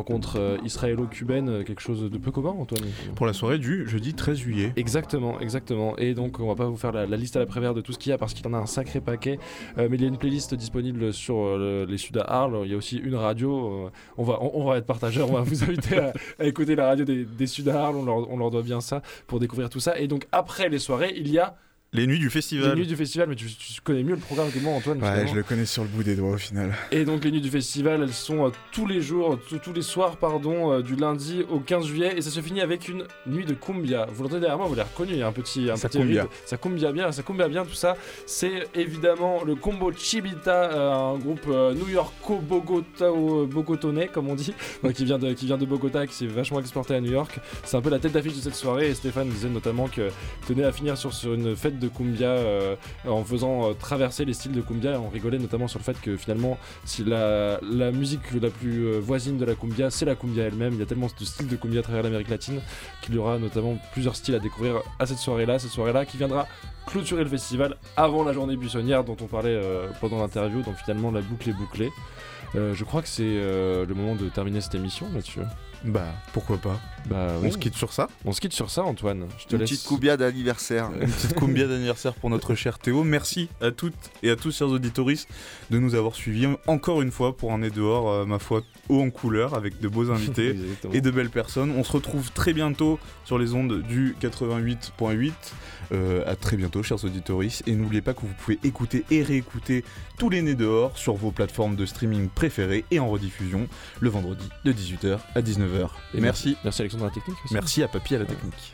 Rencontre euh, israélo-cubaine, euh, quelque chose de peu commun, Antoine Pour la soirée du jeudi 13 juillet. Exactement, exactement. Et donc, on va pas vous faire la, la liste à la prévère de tout ce qu'il y a parce qu'il en a un sacré paquet. Euh, mais il y a une playlist disponible sur euh, le- les Sud à Arles. Il y a aussi une radio. euh, on, va, on, on va être partageurs. On va vous inviter à, à écouter la radio des, des Sud à Arles. On leur, on leur doit bien ça pour découvrir tout ça. Et donc, après les soirées, il y a Les nuits du les festival. nuits du festival. Mais tu, tu connais mieux le programme que moi, Antoine. Ouais, finalement. je le connais sur le bout des doigts au final. Et donc les nuits du festival, elles sont euh, tous les jours, tous- tous les soirs, pardon, euh, du lundi au 15 juillet, et ça se finit avec une nuit de cumbia. Vous l'entendez derrière moi, vous l'avez reconnu, il y a un petit, un Ça petit cumbia. rythme. ça cumbia bien, ça cumbia bien tout ça. C'est évidemment le combo Chibita, euh, un groupe euh, new-yorko-bogotonais, comme on dit, euh, qui vient de, qui vient de Bogota, qui s'est vachement exporté à New York. C'est un peu la tête d'affiche de cette soirée, et Stéphane disait notamment que tenait à finir sur, sur une fête de cumbia euh, en faisant euh, traverser les styles de cumbia. On rigolait notamment sur le fait que finalement, si la, la musique la plus euh, voisine de la cumbia, c'est la cumbia elle-même. Il y a tellement de styles de cumbia à travers l'Amérique latine qu'il y aura notamment plusieurs styles à découvrir à cette soirée-là. Cette soirée-là qui viendra clôturer le festival avant la journée buissonnière dont on parlait pendant l'interview. Donc finalement, la boucle est bouclée. Je crois que c'est le moment de terminer cette émission là-dessus. Bah, pourquoi pas Bah, On oui. se quitte sur ça On se quitte sur ça, Antoine. Je te Une laisse. petite coubia d'anniversaire. Une petite cumbia d'anniversaire pour notre cher Théo. Merci à toutes et à tous, chers auditoristes, de nous avoir suivis encore une fois pour un nez dehors, euh, ma foi, haut en couleur, avec de beaux invités et de belles personnes. On se retrouve très bientôt sur les ondes du 88.8. Euh, à très bientôt, chers auditoristes. Et n'oubliez pas que vous pouvez écouter et réécouter tous les nez dehors sur vos plateformes de streaming préférées et en rediffusion le vendredi de 18h à 19h. Et Merci. Merci Alexandre à la technique. Aussi. Merci à Papy à la technique.